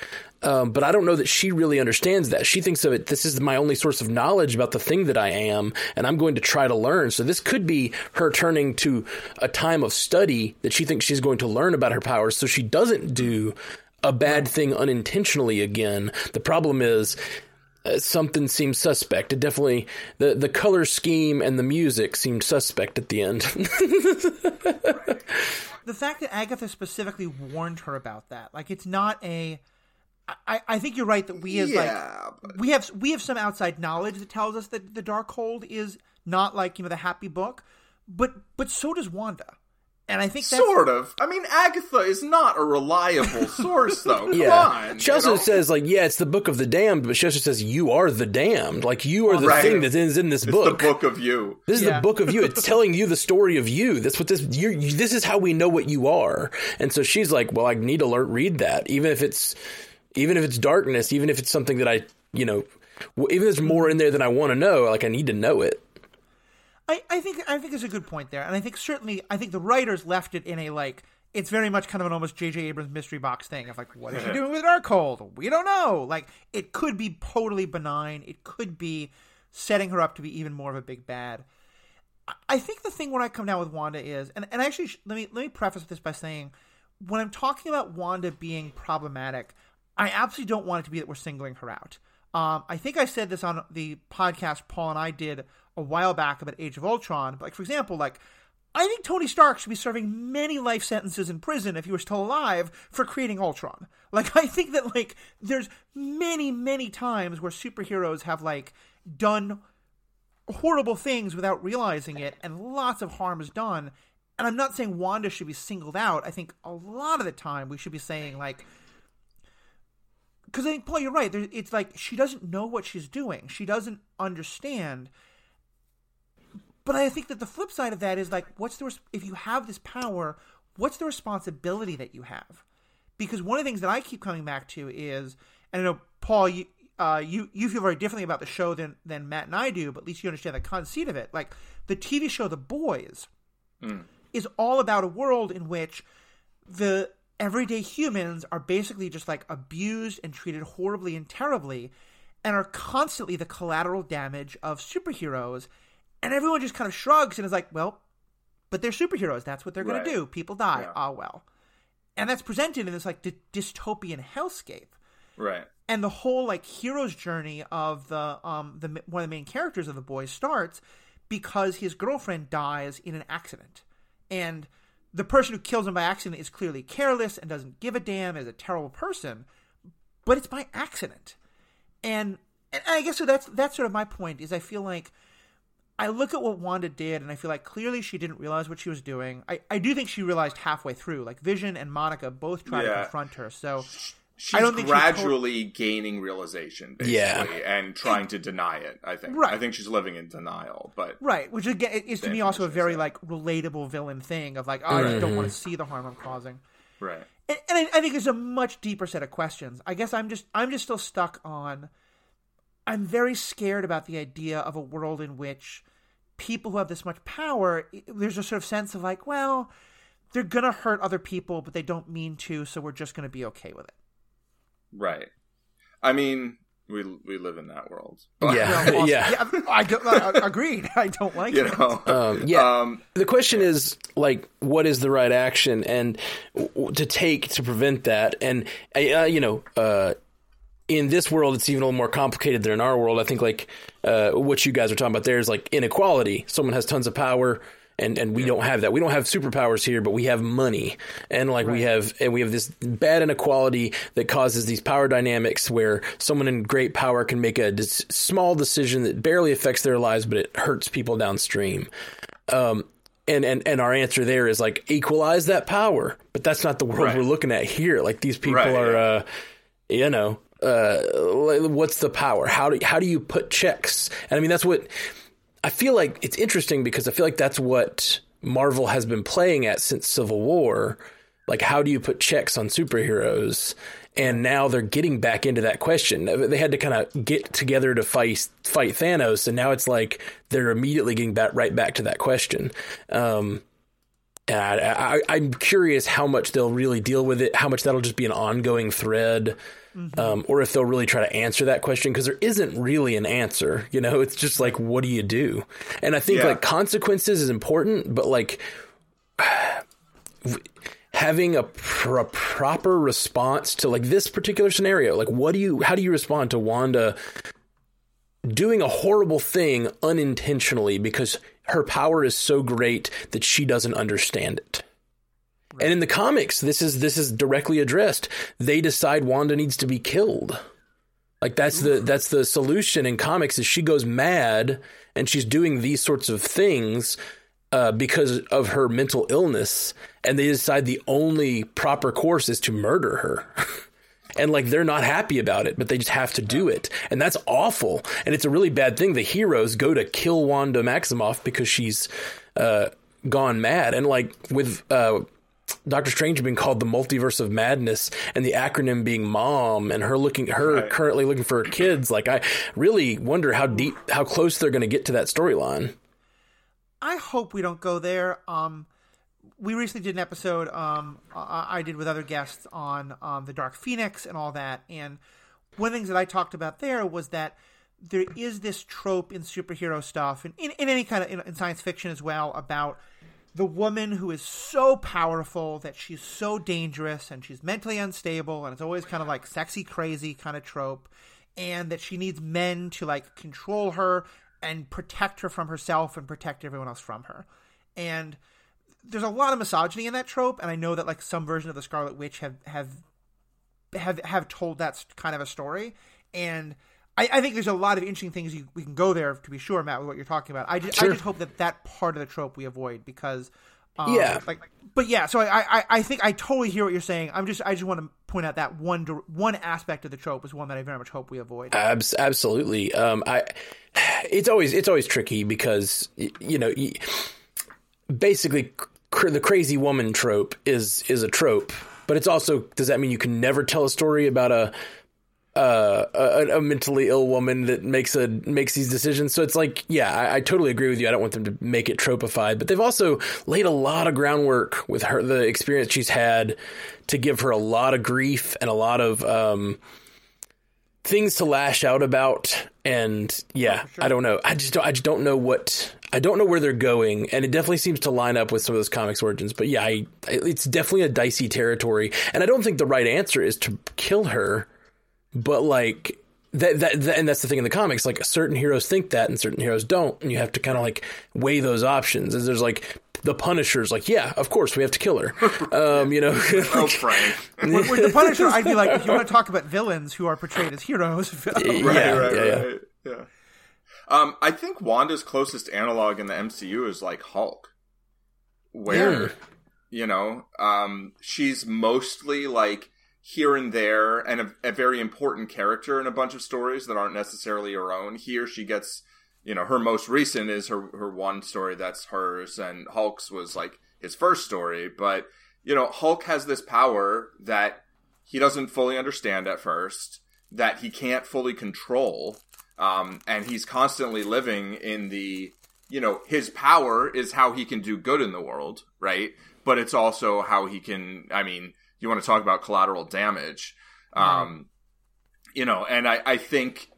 Um, but I don't know that she really understands that. She thinks of it, this is my only source of knowledge about the thing that I am, and I'm going to try to learn. So this could be her turning to a time of study that she thinks she's going to learn about her powers so she doesn't do a bad thing unintentionally again. The problem is Uh, something seems suspect. It definitely the the color scheme and the music seemed suspect at the end. *laughs* the fact that Agatha specifically warned her about that, like it's not a. I, I think you're right that we as Yeah, like we have we have some outside knowledge that tells us that the Darkhold is not like you know the happy book, but but so does Wanda, and I think that's, Sort of. I mean, Agatha is not a reliable *laughs* source, though. Come yeah, on. she you also know? says like, yeah, it's the book of the damned, but she also says you are the damned. Like you are the Right. thing that is in this it's book. the book of you. This is Yeah. the book of you. It's *laughs* telling you the story of you. That's what this. You, you, this is how we know what you are. And so she's like, "Well, I need to learn read that, even if it's, even if it's darkness, even if it's something that I, you know, even if there's more in there than I want to know. Like I need to know it." I, I think I think there's a good point there, and I think certainly I think the writers left it in a like it's very much kind of an almost J.J. Abrams mystery box thing of like what is she *laughs* doing with Darkhold? We don't know. Like it could be totally benign. It could be setting her up to be even more of a big bad. I- I think the thing where I come down with Wanda is, and, and actually sh- let me let me preface this by saying, when I'm talking about Wanda being problematic, I absolutely don't want it to be that we're singling her out. Um, I think I said this on the podcast Paul and I did a while back about Age of Ultron. But like for example, like I think Tony Stark should be serving many life sentences in prison if he was still alive for creating Ultron. *laughs* Like I think that like there's many many times where superheroes have like done horrible things without realizing it, and lots of harm is done. And I'm not saying Wanda should be singled out. I think a lot of the time we should be saying like, because I think Paul, you're right. There, it's like she doesn't know what she's doing. She doesn't understand. But I think that the flip side of that is like, what's the res- if you have this power, what's the responsibility that you have? Because one of the things that I keep coming back to is, and I know Paul, you uh, you you feel very differently about the show than than Matt and I do, but at least you understand the conceit of it. Like the TV show The Boys is all about a world in which the everyday humans are basically just like abused and treated horribly and terribly and are constantly the collateral damage of superheroes. And everyone just kind of shrugs and is like well but they're superheroes. That's what they're going to do. People die. Yeah. ah well. And that's presented in this like dy- dystopian hellscape. Right. and the whole like hero's journey of the um the one of the main characters of the boys starts because his girlfriend dies in an accident. And the person who kills him by accident is clearly careless and doesn't give a damn is a terrible person but it's by accident and and i guess so that's that's sort of my point is i feel like I look at what Wanda did, and I feel like clearly she didn't realize what she was doing. I, I do think she realized halfway through. Like Vision and Monica both try to confront her. So She's I don't think she told- gradually gaining realization, basically, Yeah. and trying to deny it. I think. Right. I think she's living in denial, but Right, which again is to me also a very so. like relatable villain thing of like, oh, I just don't want to mm-hmm. see the harm I'm causing. right. And, and I, I think there's a much deeper set of questions. I guess I'm just I'm just still stuck on. I'm very scared about the idea of a world in which people who have this much power, there's a sort of sense of like, well, they're gonna hurt other people, but they don't mean to, so we're just gonna be okay with it. Right. I mean, we we live in that world. But. Yeah. Well, also- Yeah. I don't. I, agreed. I don't like You it. know. Um, yeah. Um, the question is like what is the right action and w- w- to take to prevent that and uh, you know uh, in this world it's even a little more complicated than in our world i think like uh, what you guys are talking about there is like inequality someone has tons of power and, and we don't have that. We don't have superpowers here, but we have money, and like we have, and we have this bad inequality that causes these power dynamics where someone in great power can make a dis- small decision that barely affects their lives, but it hurts people downstream. Um, and, and, and our answer there is like equalize that power, but that's not the world Right. we're looking at here. Like these people Right, are, uh, you know, uh, what's the power? How do how do you put checks? And I mean, that's what I feel like. It's interesting because I feel like that's what Marvel has been playing at since Civil War. Like, how do you put checks on superheroes? And now they're getting back into that question. They had to kind of get together to fight fight Thanos, and now it's like they're immediately getting back right back to that question. Um, and I, am curious how much they'll really deal with it, how much that'll just be an ongoing thread, mm-hmm. um, or if they'll really try to answer that question because there isn't really an answer. You know, it's just like, what do you do? And I think yeah. like consequences is important, but like *sighs* having a, pr- a proper response to like this particular scenario, like what do you, how do you respond to Wanda doing a horrible thing unintentionally because her power is so great that she doesn't understand it. And in the comics, this is this is directly addressed. They decide Wanda needs to be killed. Like that's the that's the solution in comics is she goes mad and she's doing these sorts of things uh, because of her mental illness, and they decide the only proper course is to murder her. *laughs* and like they're not happy about it, but they just have to do it. And that's awful. And it's a really bad thing. The heroes go to kill Wanda Maximoff because she's uh, gone mad. And like with uh, Doctor Strange being called the multiverse of madness and the acronym being mom and her looking her right. currently looking for her kids, like I really wonder how deep how close they're gonna get to that storyline. I hope we don't go there. Um we recently did an episode um, I did with other guests on um, the Dark Phoenix and all that, and one of the things that I talked about there was that there is this trope in superhero stuff and in, in any kind of in, in science fiction as well about the woman who is so powerful that she's so dangerous and she's mentally unstable and it's always kind of like sexy crazy kind of trope and that she needs men to like control her and protect her from herself and protect everyone else from her. And there's a lot of misogyny in that trope, and I know that like some version of the Scarlet Witch have have have have told that kind of a story, and I, I think there's a lot of interesting things you, we can go there to be sure, Matt, with what you're talking about. I just sure. I just hope that that part of the trope we avoid because. Um, yeah, like, but yeah. So I, I, I think I totally hear what you're saying. I'm just, I just want to point out that one, one aspect of the trope is one that I very much hope we avoid. Abs- absolutely. Um, I, it's always, it's always tricky because you know, basically cr- the crazy woman trope is is a trope, but it's also does that mean you can never tell a story about a uh, a, a, mentally ill woman that makes a makes these decisions. So it's like, yeah, I, I, totally agree with you. I don't want them to make it tropified, but they've also laid a lot of groundwork with her, the experience she's had, to give her a lot of grief and a lot of um, things to lash out about. And yeah, oh, sure. I don't know. I just don't, I just don't know what I don't know where they're going, and it definitely seems to line up with some of those comics origins. But yeah, I, it's definitely a dicey territory, and I don't think the right answer is to kill her, but like that, that, that, and that's the thing in the comics. Like certain heroes think that, and certain heroes don't, and you have to kind of like weigh those options. As there's like the Punisher's like, yeah, of course we have to kill her. *laughs* Um, you know, *laughs* oh Frank. with, with, the Punisher, I'd be like, if you want to talk about villains who are portrayed as heroes, *laughs* right, yeah, right, yeah, right, yeah. yeah. Um, I think Wanda's closest analog in the MCU is like Hulk, where yeah. you know, um, she's mostly like here and there and a, a, very important character in a bunch of stories that aren't necessarily her own. Here, she gets, you know, her most recent is her her one story that's hers, and Hulk's was like his first story. But you know, Hulk has this power that he doesn't fully understand at first, that he can't fully control um, and he's constantly living in the, you know, his power is how he can do good in the world, right? But it's also how he can, I mean, you want to talk about collateral damage. Um, you know, and I, I think,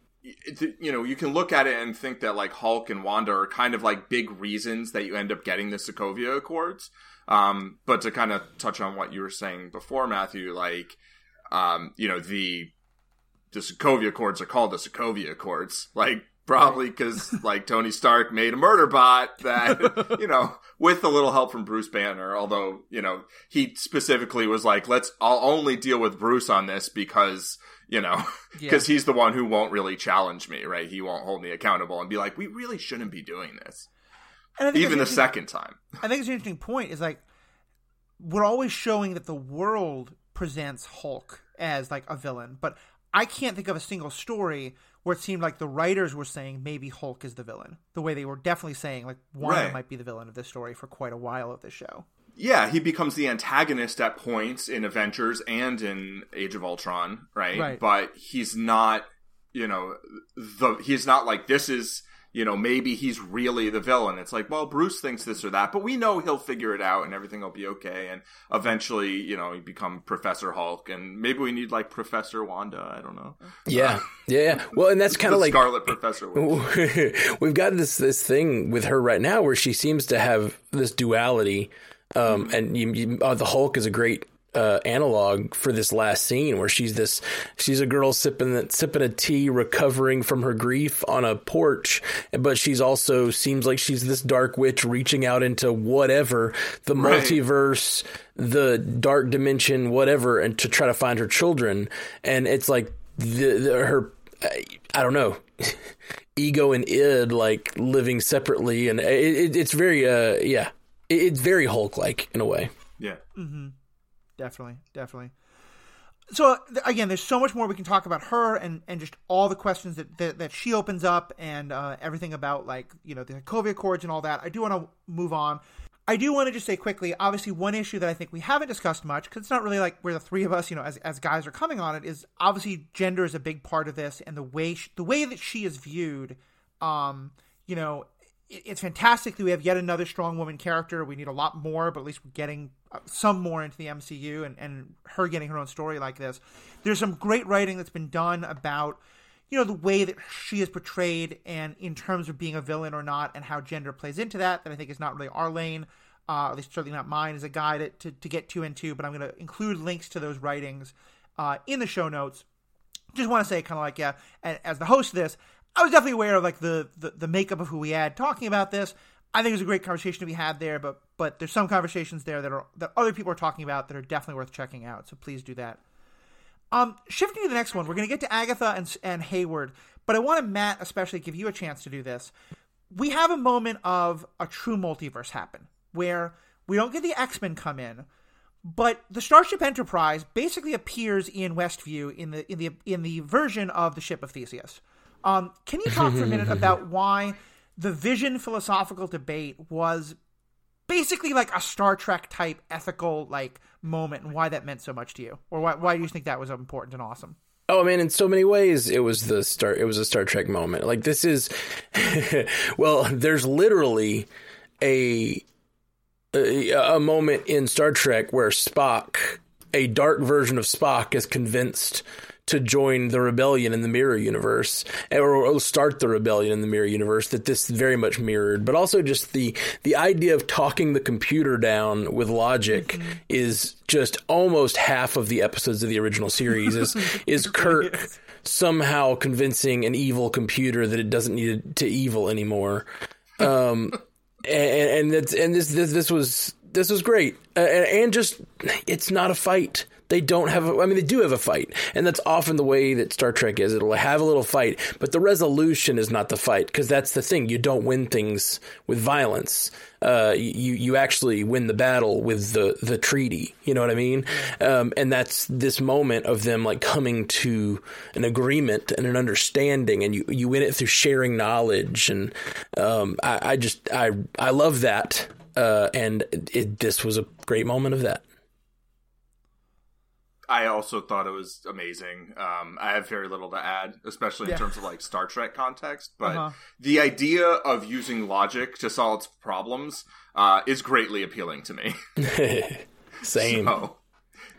you know, you can look at it and think that like Hulk and Wanda are kind of like big reasons that you end up getting the Sokovia Accords. Um, but to kind of touch on what you were saying before, Matthew, like, um, you know, the the Sokovia Accords are called the Sokovia Accords. Like, probably because, like, Tony Stark made a murder bot that, *laughs* you know, with a little help from Bruce Banner, although, you know, he specifically was like, let's, I'll only deal with Bruce on this because, you know, because yeah. he's the one who won't really challenge me, right? He won't hold me accountable and be like, we really shouldn't be doing this. Even the second time. I think it's an interesting point is like, we're always showing that the world presents Hulk as like a villain, but I can't think of a single story where it seemed like the writers were saying maybe Hulk is the villain. The way they were definitely saying like Wanda Right. might be the villain of this story for quite a while of this show. Yeah, he becomes the antagonist at points in Avengers and in Age of Ultron, right? Right. But he's not, you know, the he's not like this is, you know, maybe he's really the villain. It's like, well, Bruce thinks this or that, but we know he'll figure it out and everything will be okay. And eventually, you know, he become Professor Hulk, and maybe we need like Professor Wanda. I don't know. Yeah, yeah, yeah. Well, and that's *laughs* kind of like Scarlet Professor. *laughs* We've got this this thing with her right now where she seems to have this duality, um, and you, you, uh, the Hulk is a great uh, analog for this last scene where she's this she's a girl sipping sipping a tea, recovering from her grief on a porch, but she's also seems like she's this dark witch reaching out into whatever the Right. multiverse, the dark dimension, whatever, and to try to find her children, and it's like the, the her I, I don't know *laughs* ego and id like living separately and it, it, it's very uh yeah it, it's very hulk like in a way Yeah. Definitely, definitely. So again, there's so much more we can talk about her and, and just all the questions that that, that she opens up and uh, everything about like you know the Sokovia Accords and all that. I do want to move on. I do want to just say quickly. Obviously, one issue that I think we haven't discussed much because it's not really like where the three of us, you know, as, as guys are coming on it is obviously gender is a big part of this and the way sh the way that she is viewed. Um, you know, it's fantastic that we have yet another strong woman character. We need a lot more, but at least we're getting uh, some more into the MCU and, and her getting her own story like this. There's some great writing that's been done about, you know, the way that she is portrayed and in terms of being a villain or not and how gender plays into that, that I think is not really our lane. Uh, at least certainly not mine as a guy to, to, to get too into, but I'm going to include links to those writings uh, in the show notes just want to say kind of like yeah as the host of this i was definitely aware of like the, the the makeup of who we had talking about this. I think it was a great conversation to be had there but but there's some conversations there that are that other people are talking about that are definitely worth checking out so please do that. Um shifting to the next one we're going to get to agatha and and hayward but i want to matt especially give you a chance to do this. We have a moment of a true multiverse happen where we don't get the x-men come in but the Starship Enterprise basically appears in Westview in the in the in the version of the ship of Theseus. Um, can you talk for a minute about *laughs* why the Vision philosophical debate was basically like a Star Trek type ethical like moment, and why that meant so much to you, or why why do you think that was important and awesome? Oh man, in so many ways, it was the star. It was a Star Trek moment. Like this is, *laughs* well, there's literally a, a a moment in Star Trek where Spock, a dark version of Spock, is convinced to join the rebellion in the mirror universe or, or start the rebellion in the mirror universe that this very much mirrored. But also just the the idea of talking the computer down with logic is just almost half of the episodes of the original series is *laughs* is Kirk somehow convincing an evil computer that it doesn't need to evil anymore. *laughs* Um and and that's and this this this was this was great. Uh, and, and just it's not a fight they don't have a, I mean they do have a fight and that's often the way that Star Trek is. It'll have a little fight but the resolution is not the fight because that's the thing. You don't win things with violence. Uh, you you actually win the battle with the the treaty. You know what I mean? Um, and that's this moment of them like coming to an agreement and an understanding and you you win it through sharing knowledge. And um, I, I just I I love that. Uh, and it, this was a great moment of that I also thought it was amazing. Um, I have very little to add, especially in Yeah. terms of like Star Trek context. But Uh-huh. the idea of using logic to solve problems uh, is greatly appealing to me. *laughs* same So,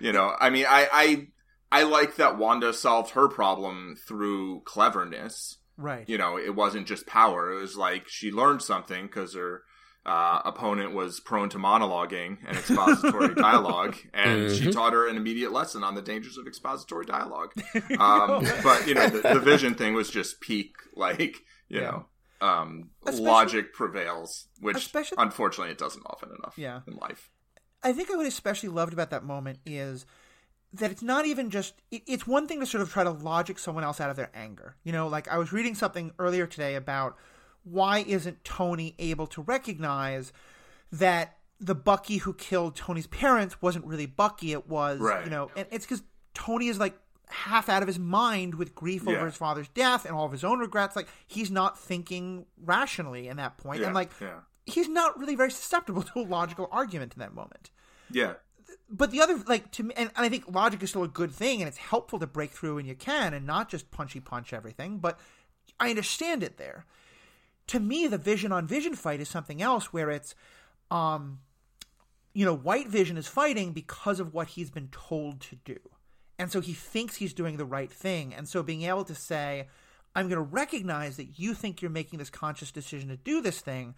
you know, I mean, I, I I like that Wanda solved her problem through cleverness. Right. You know, it wasn't just power. It was like she learned something because her uh, opponent was prone to monologuing and expository *laughs* dialogue, and she taught her an immediate lesson on the dangers of expository dialogue. *laughs* Um, but you know, the, the vision thing was just peak, like you know. Um, Especially- logic prevails, which Especially- unfortunately it doesn't often enough Yeah. in life. I think I what I especially loved about that moment is that it's not even just it, it's one thing to sort of try to logic someone else out of their anger. You know, like I was reading something earlier today about why isn't Tony able to recognize that the Bucky who killed Tony's parents wasn't really Bucky, it was, Right. you know, and it's cuz Tony is like half out of his mind with grief over his father's death and all of his own regrets. Like he's not thinking rationally in that point, Yeah, and like yeah. he's not really very susceptible *laughs* to a logical argument in that moment. Yeah. But the other, like to me, and, and I think logic is still a good thing, and it's helpful to break through when you can, and not just punchy punch everything. But I understand it there. To me, the vision on vision fight is something else, where it's, um, you know, White Vision is fighting because of what he's been told to do, and so he thinks he's doing the right thing, and so being able to say, "I'm going to recognize that you think you're making this conscious decision to do this thing,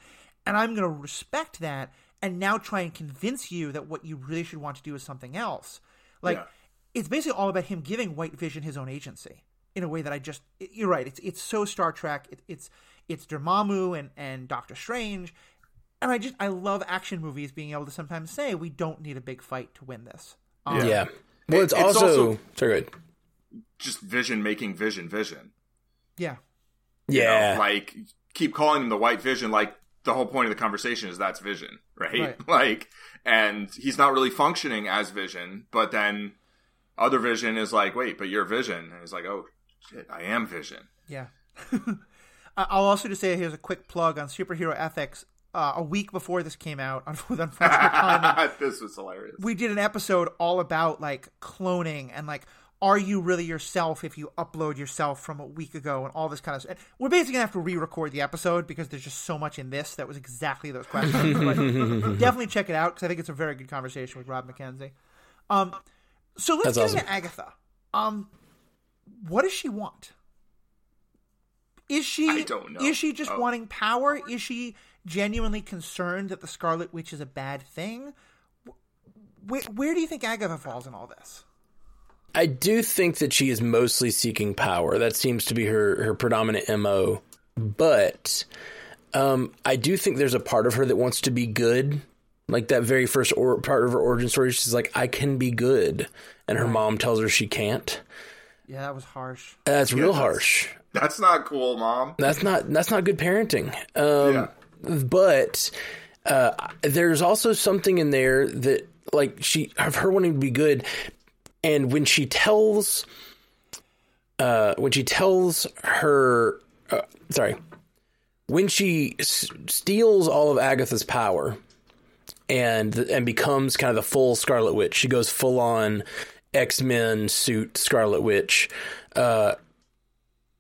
and I'm going to respect that." And now try and convince you that what you really should want to do is something else. Like Yeah. it's basically all about him giving White Vision his own agency in a way that I just you're right. It's it's so Star Trek. It, it's it's Dormammu and and Doctor Strange, and I just I love action movies being able to sometimes say we don't need a big fight to win this. Um, Yeah. Yeah. Well, it's, It's also, also- sorry. Go. Just vision making vision vision. yeah, You know, Yeah. like keep calling him the white vision like the whole point of the conversation is that's vision, right? Right. *laughs* Like and he's not really functioning as vision, but then other vision is like, wait, but you're vision. And he's like, oh shit, I am vision. yeah. *laughs* I- I'll also just say here's a quick plug on superhero ethics. Uh, a week before this came out, with unfortunate timing, this was hilarious. we did an episode all about like cloning and like are you really yourself if you upload yourself from a week ago and all this kind of stuff. We're basically gonna have to re-record the episode because there's just so much in this that was exactly those questions. *laughs* Definitely check it out because I think it's a very good conversation with Rob McKenzie. Um, so let's That's get awesome. into Agatha. Um, what does she want? Is she? I don't know. Is she just Oh. wanting power? Is she genuinely concerned that the Scarlet Witch is a bad thing? Where, where do you think Agatha falls in all this? I do think that she is mostly seeking power. That seems to be her, her predominant MO. But um, I do think there's a part of her that wants to be good. Like that very first or- part of her origin story, she's like, I can be good. And her mom tells her she can't. Yeah, that was harsh. That's real that's- harsh. That's not cool, mom. That's not that's not good parenting. Um, But uh, there's also something in there that like she of her wanting to be good, and when she tells, uh, when she tells her, uh, sorry, when she s- steals all of Agatha's power, and and becomes kind of the full Scarlet Witch, she goes full on X Men suit Scarlet Witch. Uh,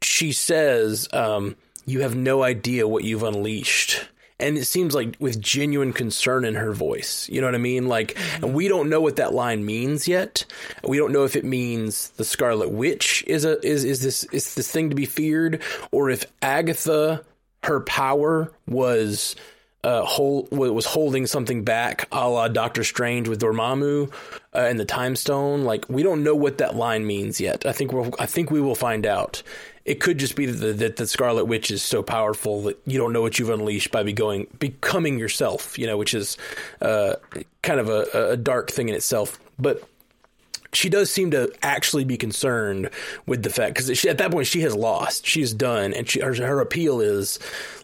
she says, um, "You have no idea what you've unleashed." And it seems like with genuine concern in her voice. You know what I mean? Like, and we don't know what that line means yet. We don't know if it means the Scarlet Witch is a is is this is this thing to be feared, or if Agatha, her power was uh, hold, was holding something back, a la Doctor Strange with Dormammu uh, and the Time Stone. Like we don't know what that line means yet. I think we'll, I think we will find out. It could just be that the, that the Scarlet Witch is so powerful that you don't know what you've unleashed by be going becoming yourself. You know, which is uh, kind of a, a dark thing in itself, but she does seem to actually be concerned with the fact because at that point she has lost. She's done and she her, her appeal is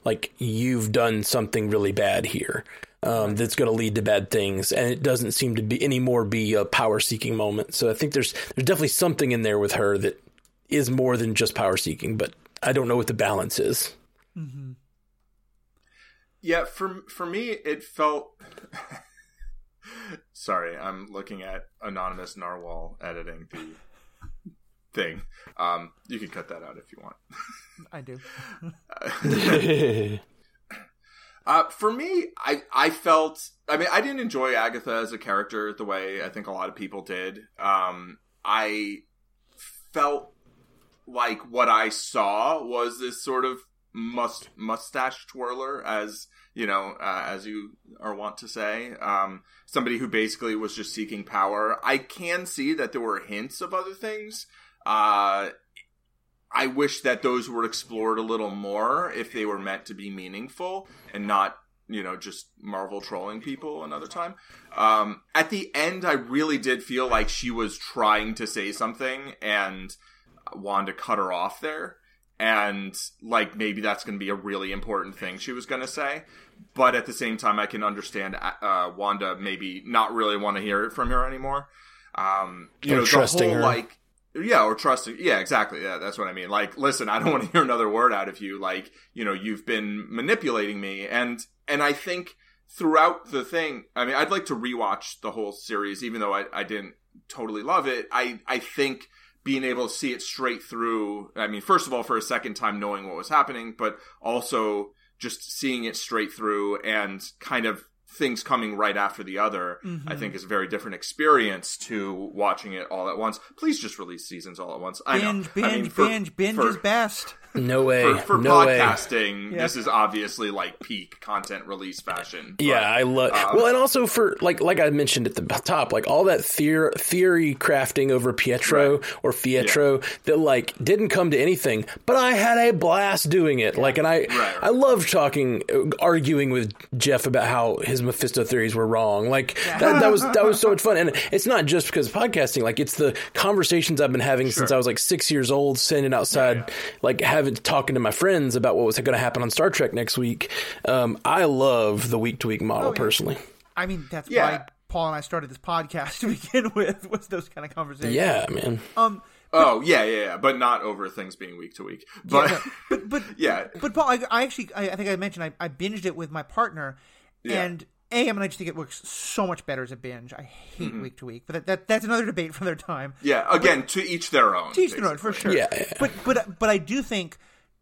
like you've done something really bad here um, that's going to lead to bad things. And it doesn't seem to be anymore be a power seeking moment. So i think there's there's definitely something in there with her that is more than just power seeking but i don't know what the balance is Yeah, for for me, it felt. *laughs* Sorry, I'm looking at anonymous narwhal editing the thing. Um, you can cut that out if you want. I do. *laughs* Uh, for me, I I felt. I mean, I didn't enjoy Agatha as a character the way I think a lot of people did. Um, I felt like what I saw was this sort of must mustache twirler, as you know, uh, as you are wont to say. Um, somebody who basically was just seeking power. I can see that there were hints of other things. Uh, I wish that those were explored a little more if they were meant to be meaningful and not, you know, just Marvel trolling people another time. Um, at the end, I really did feel like she was trying to say something and Wanda cut her off there. And like maybe that's going to be a really important thing she was going to say. But at the same time, I can understand uh, Wanda maybe not really want to hear it from her anymore. Um, you Or know, the trusting whole her. like yeah, or trusting. Yeah, exactly. Yeah, that's what I mean. Like, listen, I don't want to hear another word out of you. Like, you know, you've been manipulating me, and and I think throughout the thing, I mean, I'd like to rewatch the whole series, even though I, I didn't totally love it. I I think being able to see it straight through. I mean, first of all, for a second time knowing what was happening, but also just seeing it straight through and kind of things coming right after the other, mm-hmm. I think is a very different experience to watching it all at once. Please just release seasons all at once. Binge, I know. binge, I mean, for, binge, binge for, is best. No way. For, for no podcasting, way. this is obviously like peak content release fashion. But, yeah, I love. Uh, well, and also for like like I mentioned at the top, like all that theory theory crafting over Pietro right. or Fietro yeah. that like didn't come to anything, but I had a blast doing it. Like, and I right, I love talking, arguing with Jeff about how his Mephisto theories were wrong. Like that, that was that was so much *laughs* fun, and it's not just because of podcasting. Like it's the conversations I've been having sure. since I was like six years old, standing outside, yeah, like having talking to my friends about what was going to happen on Star Trek next week. Um, I love the week to week model oh, yeah. personally. I mean, that's yeah. why Paul and I started this podcast *laughs* to begin with was those kind of conversations. Yeah, man. Um. But, oh yeah, yeah, yeah, but not over things being week to week. But yeah, but, but *laughs* yeah, but Paul, I, I actually, I, I, think I mentioned I, I binged it with my partner, yeah. and a, I mean, I just think it works so much better as a binge. I hate mm-hmm. week to week, but that, that, that's another debate for their time. Yeah, again, but, to each their own. To each their own, for sure. Yeah, yeah, but but but I do think,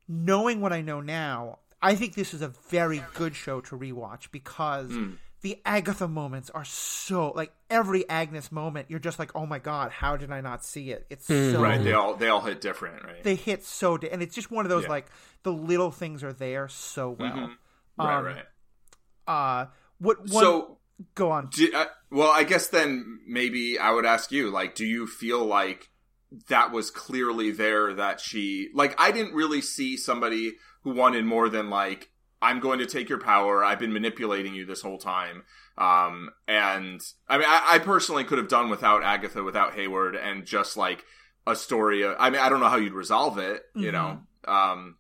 knowing what I know now, I think this is a very good show to rewatch because mm. the Agatha moments are so like every Agnes moment, you're just like, oh my god, how did I not see it? It's mm. so right. They all they all hit different, right? They hit so, di- and it's just one of those yeah. like the little things are there so well. Mm-hmm. Right, um, right. Uh what one, so go on? Do, uh, well, I guess then maybe I would ask you, like, do you feel like that was clearly there that she like I didn't really see somebody who wanted more than like I'm going to take your power. I've been manipulating you this whole time. Um, and I mean, I, I personally could have done without Agatha, without Hayward, and just like a story. Of, I mean, I don't know how you'd resolve it, you mm-hmm. know, um,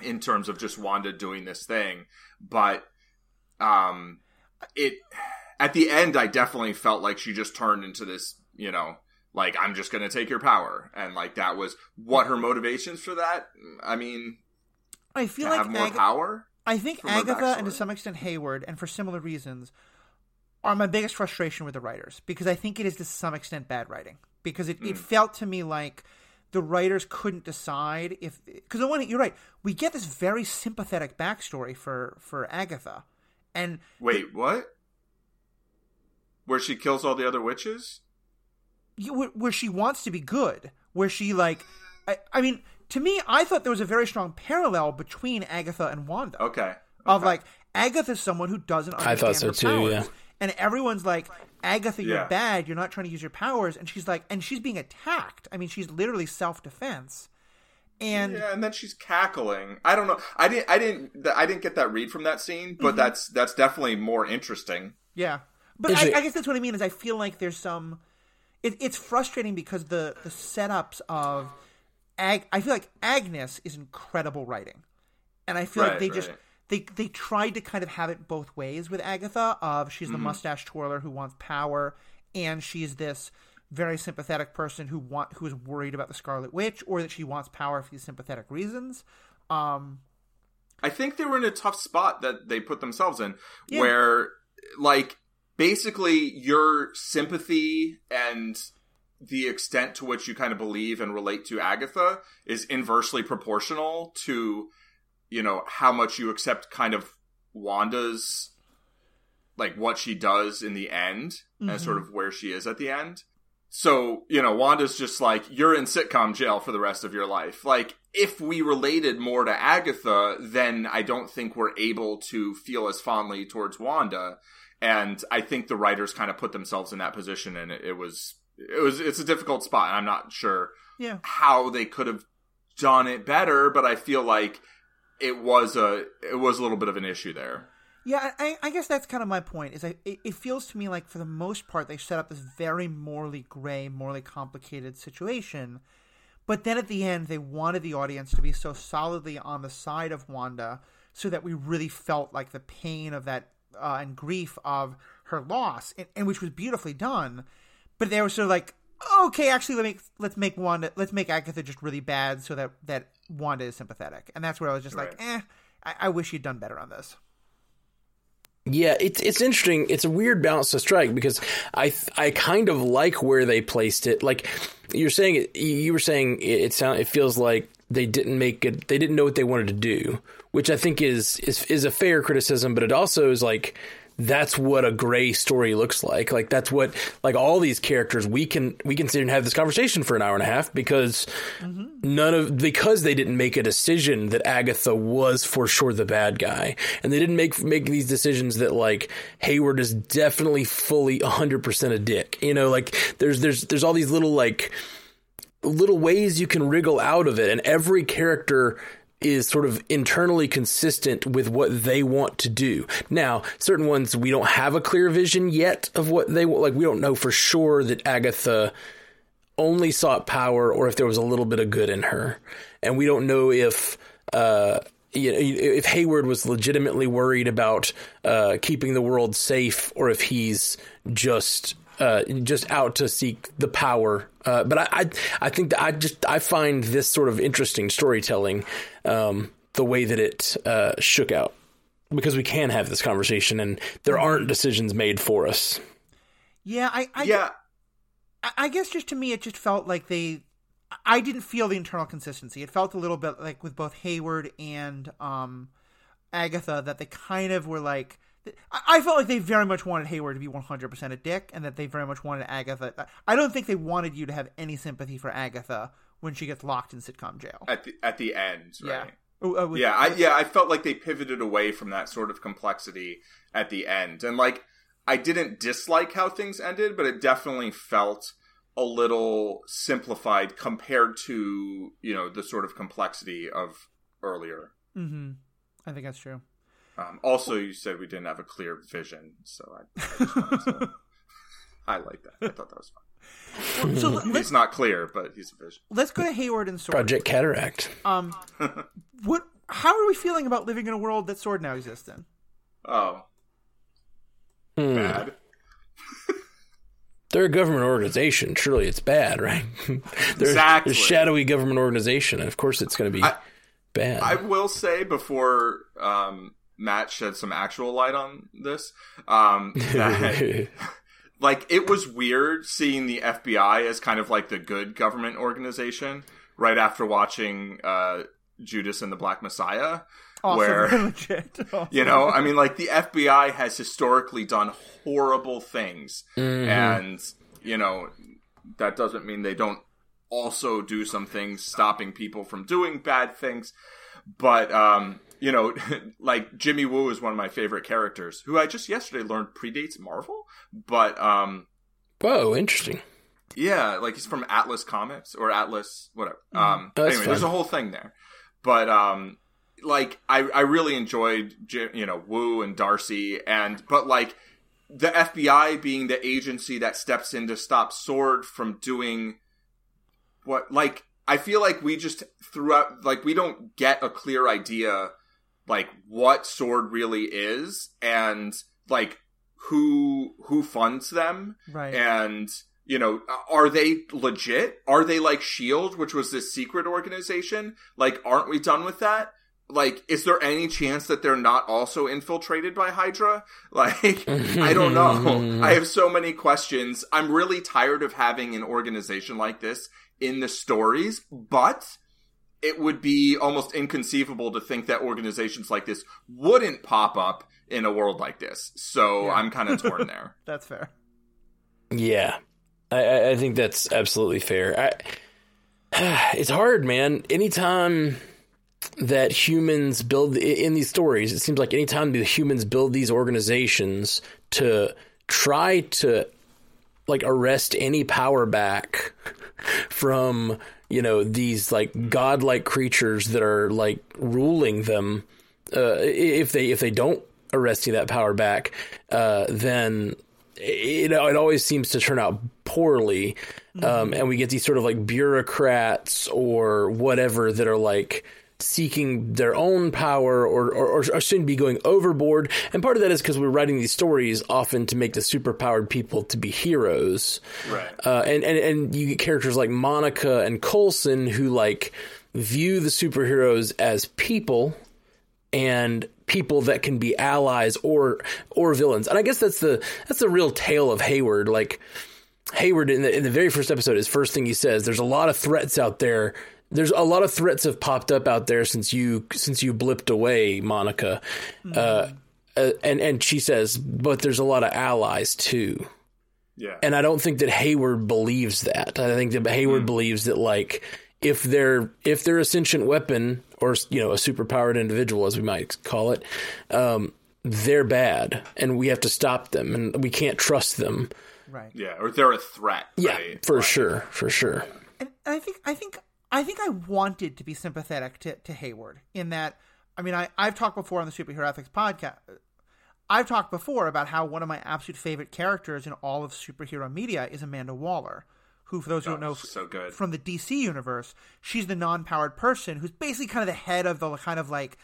in terms of just Wanda doing this thing, but um, it at the end I definitely felt like she just turned into this, you know, like I'm just going to take your power and like that was what her motivations for that. I mean, I feel like have more Ag- power. I think Agatha and to some extent Hayward and for similar reasons are my biggest frustration with the writers because I think it is to some extent bad writing because it, mm. it felt to me like the writers couldn't decide if because the one you're right we get this very sympathetic backstory for for Agatha and wait, what? Where she kills all the other witches? Where she wants to be good. Where she like, I, I mean, to me, I thought there was a very strong parallel between Agatha and Wanda. Okay. okay. Of like, Agatha's someone who doesn't understand I thought so too. Powers. Yeah. And everyone's like, Agatha, you're yeah. bad. You're not trying to use your powers. And she's like, and she's being attacked. I mean, she's literally self defense and yeah, and then she's cackling. I don't know. I didn't. I didn't. I didn't get that read from that scene, but mm-hmm. that's that's definitely more interesting. Yeah, but I, I, guess that's what I mean. Is I feel like there's some. It, it's frustrating because the the setups of, Ag, I feel like Agnes is incredible writing, and I feel right, like they right. just they they tried to kind of have it both ways with Agatha. Of she's the mm-hmm. mustache twirler who wants power, and she's this very sympathetic person who want who is worried about the Scarlet Witch or that she wants power for these sympathetic reasons. Um, I think they were in a tough spot that they put themselves in, yeah. where like basically your sympathy and the extent to which you kind of believe and relate to Agatha is inversely proportional to you know how much you accept kind of Wanda's like what she does in the end mm-hmm. and sort of where she is at the end. So, you know, Wanda's just like, you're in sitcom jail for the rest of your life. Like, if we related more to Agatha, then I don't think we're able to feel as fondly towards Wanda. And I think the writers kind of put themselves in that position and it, it was, it was, it's a difficult spot. I'm not sure yeah. how they could have done it better, but I feel like it was a, it was a little bit of an issue there. Yeah, I, I, guess that's kind of my point. Is I, it, it, feels to me like for the most part they set up this very morally gray, morally complicated situation, but then at the end they wanted the audience to be so solidly on the side of Wanda, so that we really felt like the pain of that uh, and grief of her loss, and, and, which was beautifully done. But they were sort of like, okay, actually, let me let's make Wanda, let's make Agatha just really bad so that that Wanda is sympathetic, and that's where I was just like, eh, I, I wish you'd done better on this. Yeah, it's it's interesting. It's a weird balance to strike because I I kind of like where they placed it. Like you're saying, you were saying it, it sound it feels like they didn't make it. They didn't know what they wanted to do, which I think is is is a fair criticism. But it also is like that's what a gray story looks like. Like that's what like all these characters we can we can sit and have this conversation for an hour and a half because none of because they didn't make a decision that Agatha was for sure the bad guy, and they didn't make make these decisions that like Hayward is definitely fully hundred percent a dick. You know, like there's there's there's all these little like little ways you can wriggle out of it, and every character is sort of internally consistent with what they want to do. Now, certain ones we don't have a clear vision yet of what they want. Like we don't know for sure that Agatha only sought power or if there was a little bit of good in her. And we don't know if uh you know, if Hayward was legitimately worried about uh, keeping the world safe, or if he's just uh, just out to seek the power. Uh, but I, I, I think that I just I find this sort of interesting storytelling, um, the way that it uh, shook out, because we can have this conversation, and there aren't decisions made for us. Yeah, I, I yeah, I- I guess just to me, it just felt like they. I didn't feel the internal consistency. It felt a little bit like with both Hayward and um, Agatha that they kind of were like. I felt like they very much wanted Hayward to be 100% a dick, and that they very much wanted Agatha. I don't think they wanted you to have any sympathy for Agatha when she gets locked in sitcom jail. at the at the end, yeah. right? Oh, uh, with- yeah, I yeah, I felt like they pivoted away from that sort of complexity at the end. And like I didn't dislike how things ended, but it definitely felt a little simplified compared to, you know, the sort of complexity of earlier. Mm-hmm. I think that's true. Um, also, you said we didn't have a clear vision, so I, I just wanted to *laughs* highlight that. I thought that was fun. so He's not clear, but he's a vision. let's go to Hayward and Sword. Project Cataract. Um, *laughs* what? How are we feeling about living in a world that Sword now exists in? Oh, Hmm. bad. They're a government organization. Surely it's bad, right? *laughs* They're Exactly. a shadowy government organization. and Of course, it's going to be I- bad. I will say before um, Matt shed some actual light on this, um, that *laughs* like it was weird seeing the FBI as kind of like the good government organization right after watching uh, Judas and the Black Messiah. Also Where- very *laughs* legit. *laughs* You know, I mean, like the FBI has historically done horrible things, and you know that doesn't mean they don't also do some things stopping people from doing bad things. But um, you know, *laughs* like Jimmy Woo is one of my favorite characters, who I just yesterday learned predates Marvel. But um, Whoa, interesting. yeah, like he's from Atlas Comics or Atlas, whatever. Mm-hmm. Um, that's anyway, there's a whole thing there. But um, like I, I really enjoyed you know Woo and Darcy, and but like the FBI being the agency that steps in to stop Sword from doing what like I feel like we just throughout like we don't get a clear idea like what Sword really is and like who who funds them. Right. and you know are they legit? Are they like shield which was this secret organization? Like aren't we done with that? Like is there any chance that they're not also infiltrated by hydra? *laughs* Like i don't know. *laughs* I have so many questions. I'm really tired of having an organization like this in the stories but it would be almost inconceivable to think that organizations like this wouldn't pop up in a world like this so Yeah. i'm kind of torn there *laughs* That's fair. Yeah, I- I, I think that's absolutely fair. I, *sighs* it's hard, man. Anytime that humans build in these stories, it seems like anytime the humans build these organizations to try to like arrest any power back *laughs* from you know these like godlike creatures that are like ruling them uh, if they if they don't arrest you that power back uh, then it, it always seems to turn out poorly. Um, and we get these sort of like bureaucrats or whatever that are like seeking their own power or, or, or shouldn't be going overboard. And part of that is because we're writing these stories often to make the superpowered people to be heroes. Right. Uh, and, and, and you get characters like Monica and Coulson who like view the superheroes as people and people that can be allies or or villains. And I guess that's the that's the real tale of Hayward. Like Hayward in the in the very first episode, his first thing he says, "There's a lot of threats out there." There's a lot of threats have popped up out there since you since you blipped away, Monica, mm-hmm. uh, uh, and and she says, but there's a lot of allies too. Yeah, and I don't think that Hayward believes that. I think that Hayward mm. believes that like if they're if they're a sentient weapon or you know a superpowered individual as we might call it, um, they're bad and we have to stop them and we can't trust them. Right. Yeah, or they're a threat. Yeah, right? for right. sure, for sure. And I think I think I think I wanted to be sympathetic to, to Hayward in that. I mean, I I've talked before on the Superhero Ethics podcast. I've talked before about how one of my absolute favorite characters in all of superhero media is Amanda Waller who, for those who don't oh, know, so good. from the DC universe, she's the non-powered person who's basically kind of the head of the kind of like,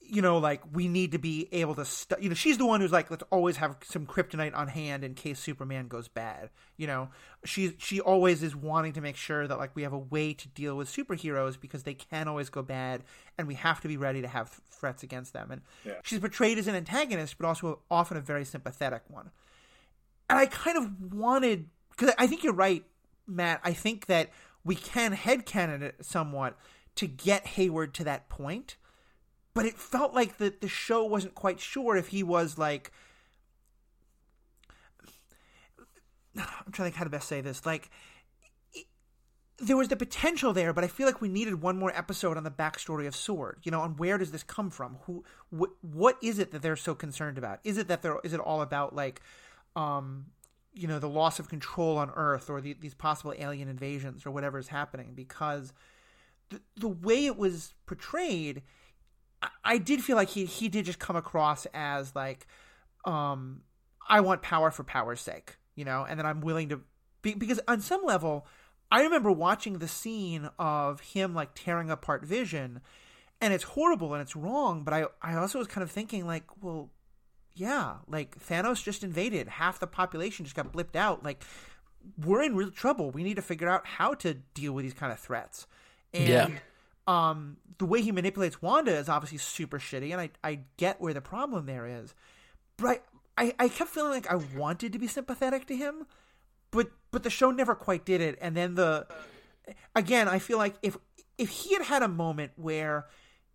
you know, like we need to be able to, st- you know, she's the one who's like, let's always have some kryptonite on hand in case Superman goes bad. You know, she she always is wanting to make sure that like we have a way to deal with superheroes because they can always go bad, and we have to be ready to have threats against them. And yeah. she's portrayed as an antagonist, but also often a very sympathetic one. And I kind of wanted because I think you're right Matt, I think that we can headcanon it somewhat to get Hayward to that point, but it felt like the the show wasn't quite sure if he was like. *sighs* I'm trying to think how to best say this. Like, there was the potential there, but I feel like we needed one more episode on the backstory of Sword. You know, on where does this come from? Who, wh- what is it that they're so concerned about? Is it that they're, is it all about like, um, you know the loss of control on Earth or the, these possible alien invasions or whatever is happening because the, the way it was portrayed, I, I, did feel like he he did just come across as like, um, I want power for power's sake, you know, and then I'm willing to be, because on some level, I remember watching the scene of him like tearing apart Vision, and it's horrible and it's wrong, but I I also was kind of thinking like, well yeah, like Thanos just invaded. Half the population just got blipped out. Like we're in real trouble. We need to figure out how to deal with these kind of threats. And yeah. Um the way he manipulates Wanda is obviously super shitty and I I get where the problem there is. But I, I, I kept feeling like I wanted to be sympathetic to him, but but the show never quite did it. And then the again, I feel like if if he had had a moment where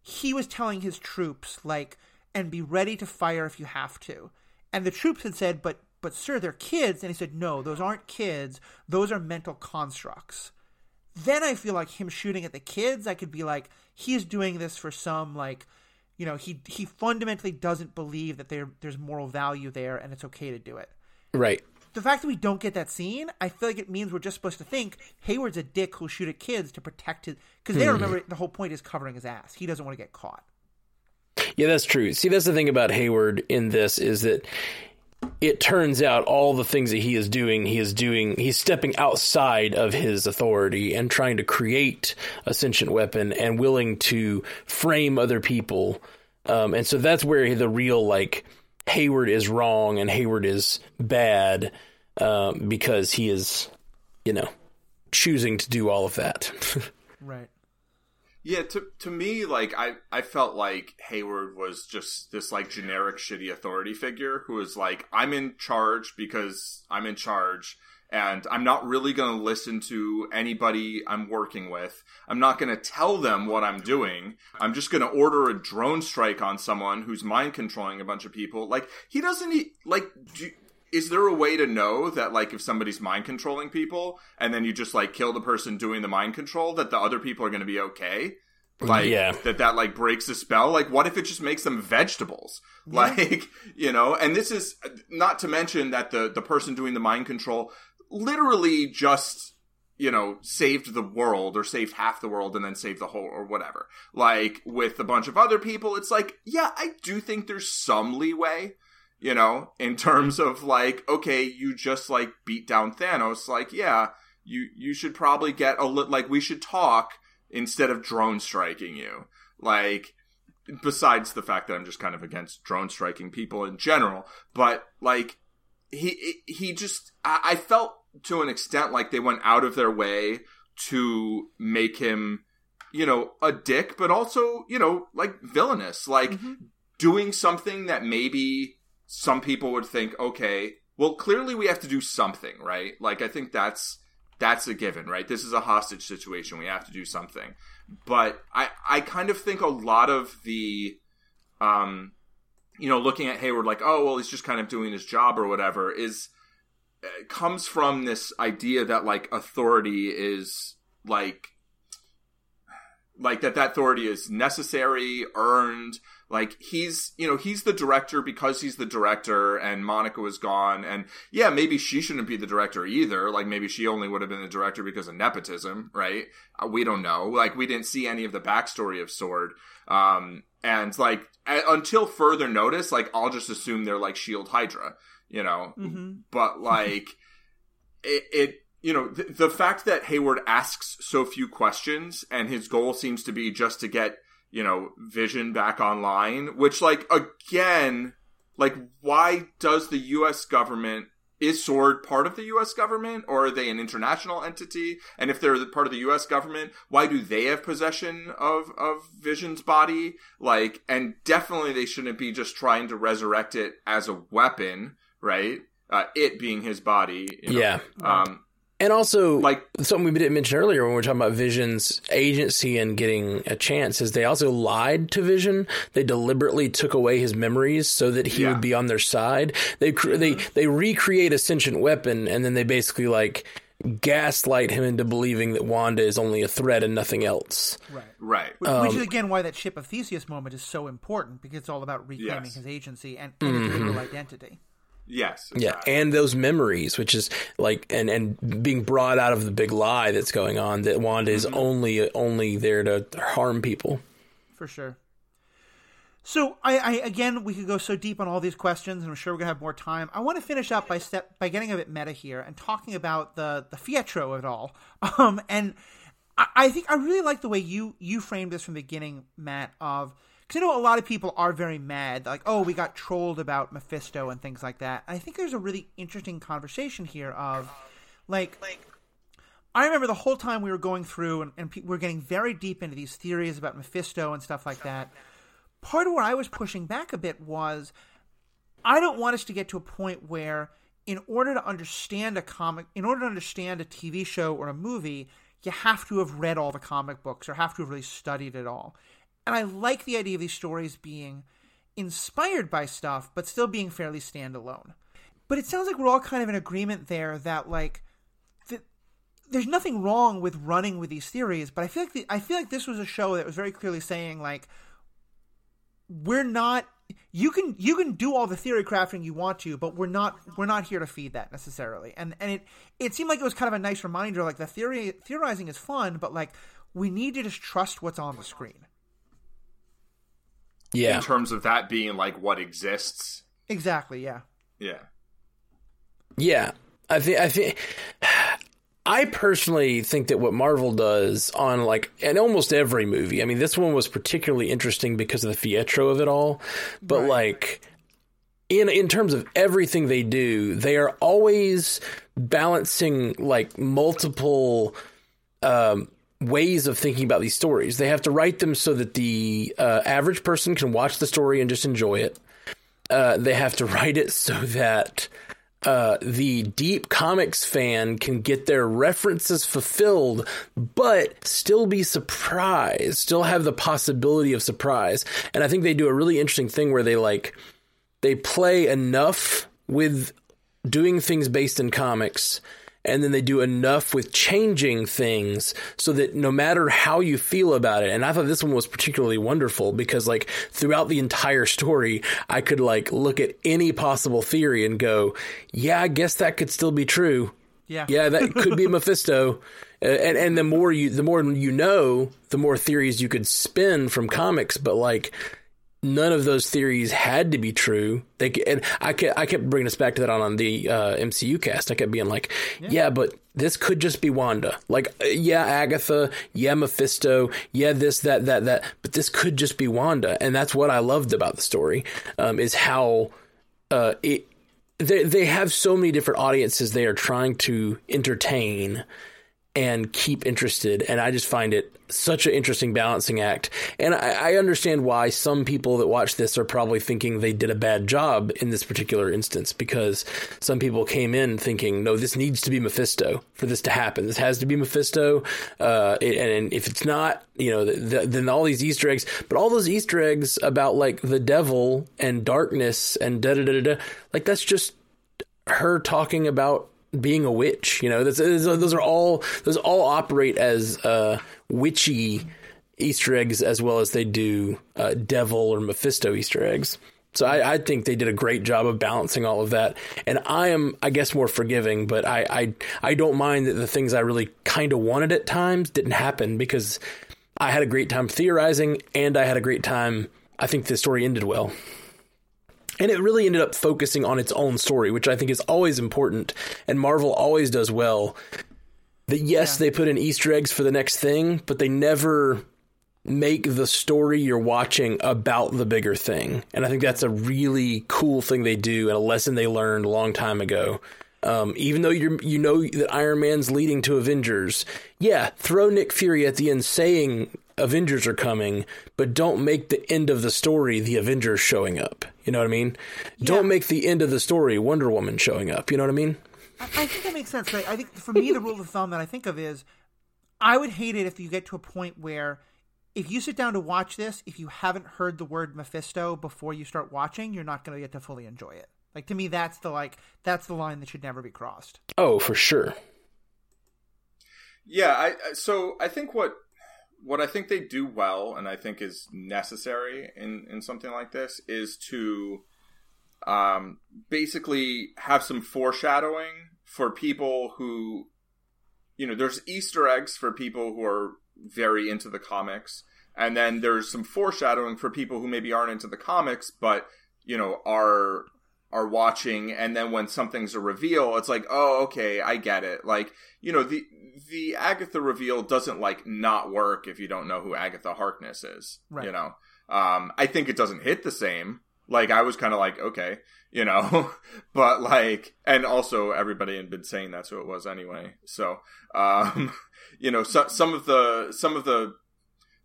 he was telling his troops like and be ready to fire if you have to. And the troops had said, but but sir, they're kids. And he said, no, those aren't kids. Those are mental constructs. Then I feel like him shooting at the kids, I could be like, he's doing this for some like, you know, he he fundamentally doesn't believe that there there's moral value there and it's okay to do it. Right. The fact that we don't get that scene, I feel like it means we're just supposed to think Hayward's a dick who'll shoot at kids to protect his. Because they mm. remember the whole point is covering his ass. He doesn't want to get caught. Yeah, that's true. See, that's the thing about Hayward in this is that it turns out all the things that he is doing, he is doing, he's stepping outside of his authority and trying to create a sentient weapon and willing to frame other people. Um, and so that's where the real, like, Hayward is wrong and Hayward is bad um, because he is, you know, choosing to do all of that. *laughs* right. Yeah, to to me, like I I felt like Hayward was just this like generic shitty authority figure who was like, I'm in charge because I'm in charge, and I'm not really going to listen to anybody I'm working with. I'm not going to tell them what I'm doing. I'm just going to order a drone strike on someone who's mind controlling a bunch of people. Like he doesn't like. Do, is there a way to know that like if somebody's mind controlling people and then you just like kill the person doing the mind control that the other people are going to be okay mm, like yeah. that that like breaks the spell like what if it just makes them vegetables yeah. like *laughs* you know and this is not to mention that the the person doing the mind control literally just you know saved the world or saved half the world and then saved the whole or whatever like with a bunch of other people it's like yeah i do think there's some leeway you know, in terms of like, okay, you just like beat down Thanos, like, yeah, you you should probably get a li- like we should talk instead of drone striking you. Like, besides the fact that I'm just kind of against drone striking people in general, but like, he, he just, I felt to an extent like they went out of their way to make him, you know, a dick, but also, you know, like villainous, like mm-hmm. doing something that maybe some people would think, okay, well, clearly we have to do something, right? Like, I think that's, that's a given, right? This is a hostage situation. We have to do something. But I, I kind of think a lot of the, um, you know, looking at Hayward like, oh, well, he's just kind of doing his job or whatever is, uh, comes from this idea that like authority is like, like that that authority is necessary, earned, like he's, you know, he's the director because he's the director and Monica was gone. And yeah, maybe she shouldn't be the director either. Like maybe she only would have been the director because of nepotism, right? Uh, we don't know. Like we didn't see any of the backstory of Sword. Um, and like until further notice, like I'll just assume they're like Shield Hydra, you know, mm-hmm. but like *laughs* it, it you know, th- the fact that Hayward asks so few questions and his goal seems to be just to get you know, Vision back online, which like again, like why does the US government is Sword part of the US government or are they an international entity? And if they're part of the US government, why do they have possession of of Vision's body? Like and definitely they shouldn't be just trying to resurrect it as a weapon, right? Uh, it being his body. You know? Yeah. Um, and also, like something we didn't mention earlier when we were talking about Vision's agency and getting a chance is they also lied to Vision. They deliberately took away his memories so that he yeah. would be on their side. They they they recreate a sentient weapon and then they basically like gaslight him into believing that Wanda is only a threat and nothing else. Right. Right. Which, um, which is again why that ship of Theseus moment is so important because it's all about reclaiming yes. his agency and, and mm-hmm. his identity. Yes. Exactly. Yeah, and those memories, which is like, and and being brought out of the big lie that's going on that Wanda is mm-hmm. only only there to harm people. For sure. So I, I, again, we could go so deep on all these questions, and I'm sure we're gonna have more time. I want to finish up by step by getting a bit meta here and talking about the the fietro of it all. *laughs* Um, and I, I think I really like the way you you framed this from the beginning, Matt. Of because know a lot of people are very mad, like, oh, we got trolled about Mephisto and things like that. I think there's a really interesting conversation here of, like, like I remember the whole time we were going through and, and we were getting very deep into these theories about Mephisto and stuff like that. Part of where I was pushing back a bit was I don't want us to get to a point where, in order to understand a comic, in order to understand a TV show or a movie, you have to have read all the comic books or have to have really studied it all. And I like the idea of these stories being inspired by stuff, but still being fairly standalone. But it sounds like we're all kind of in agreement there that like th- there's nothing wrong with running with these theories, but I feel like the, I feel like this was a show that was very clearly saying like we're not you can you can do all the theory crafting you want to, but we're not we're not here to feed that necessarily. And and it it seemed like it was kind of a nice reminder like the theory theorizing is fun, but like we need to just trust what's on the screen. Yeah. In terms of that being like what exists. Exactly, yeah. Yeah. Yeah. I think I think *sighs* I personally think that what Marvel does on like in almost every movie. I mean, this one was particularly interesting because of the fietro of it all, but right. like in in terms of everything they do, they are always balancing like multiple um, ways of thinking about these stories. They have to write them so that the uh, average person can watch the story and just enjoy it. Uh, they have to *laughs* write it so that uh, the deep comics fan can get their references fulfilled, but still be surprised, still have the possibility of surprise. And I think they do a really interesting thing where they like they play enough with doing things based in comics and then they do enough with changing things so that no matter how you feel about it and i thought this one was particularly wonderful because like throughout the entire story i could like look at any possible theory and go yeah i guess that could still be true. Yeah. Yeah that could be *laughs* mephisto. And and the more you the more you know the more theories you could spin from comics. But like none of those theories had to be true. They and I kept, I kept bringing us back to that on, on the uh, MCU cast. I kept being like, yeah. yeah. but this could just be Wanda. Like, uh, yeah, Agatha, yeah, Mephisto, yeah, this, that, that, that. But this could just be Wanda, and that's what I loved about the story. Um, is how uh, it they they have so many different audiences they are trying to entertain and keep interested. And I just find it such an interesting balancing act. And I, I, understand why some people that watch this are probably thinking they did a bad job in this particular instance because some people came in thinking, no, this needs to be Mephisto for this to happen. This has to be Mephisto. Uh, and, and, if it's not, you know, the, the, then all these Easter eggs, but all those Easter eggs about like the devil and darkness and da da da da, like that's just her talking about being a witch. You know, those, those are all those all operate as uh, witchy Easter eggs as well as they do uh, devil or Mephisto Easter eggs. So I, I, think they did a great job of balancing all of that. And I am, I guess, more forgiving, but I, I, I don't mind that the things I really kind of wanted at times didn't happen because I had a great time theorizing and I had a great time. I think the story ended well. And it really ended up focusing on its own story, which I think is always important. And Marvel always does well. That yes, yeah. they put in Easter eggs for the next thing, but they never make the story you're watching about the bigger thing. And I think that's a really cool thing they do and a lesson they learned a long time ago. Um, even though you you know that Iron Man's leading to Avengers, yeah, throw Nick Fury at the end saying Avengers are coming, but don't make the end of the story the Avengers showing up. You know what I mean? Yeah. Don't make the end of the story Wonder Woman showing up. You know what I mean? I, I think that makes sense. I think for me, the rule of thumb that I think of is I would hate it if you get to a point where if you sit down to watch this, if you haven't heard the word Mephisto before you start watching, you're not going to get to fully enjoy it. Like to me, that's the like that's the line that should never be crossed. Oh, for sure. Yeah, I so I think what what I think they do well, and I think is necessary in in something like this, is to um, basically have some foreshadowing for people who, you know, there's Easter eggs for people who are very into the comics, and then there's some foreshadowing for people who maybe aren't into the comics, but you know are are watching and then when something's a reveal it's like oh okay i get it like you know the the Agatha reveal doesn't like not work if you don't know who Agatha Harkness is. Right. You know, um, I think it doesn't hit the same. Like I was kind of like, okay, you know, *laughs* but like, and also everybody had been saying that's who it was anyway. So, um, *laughs* you know, so, some of the some of the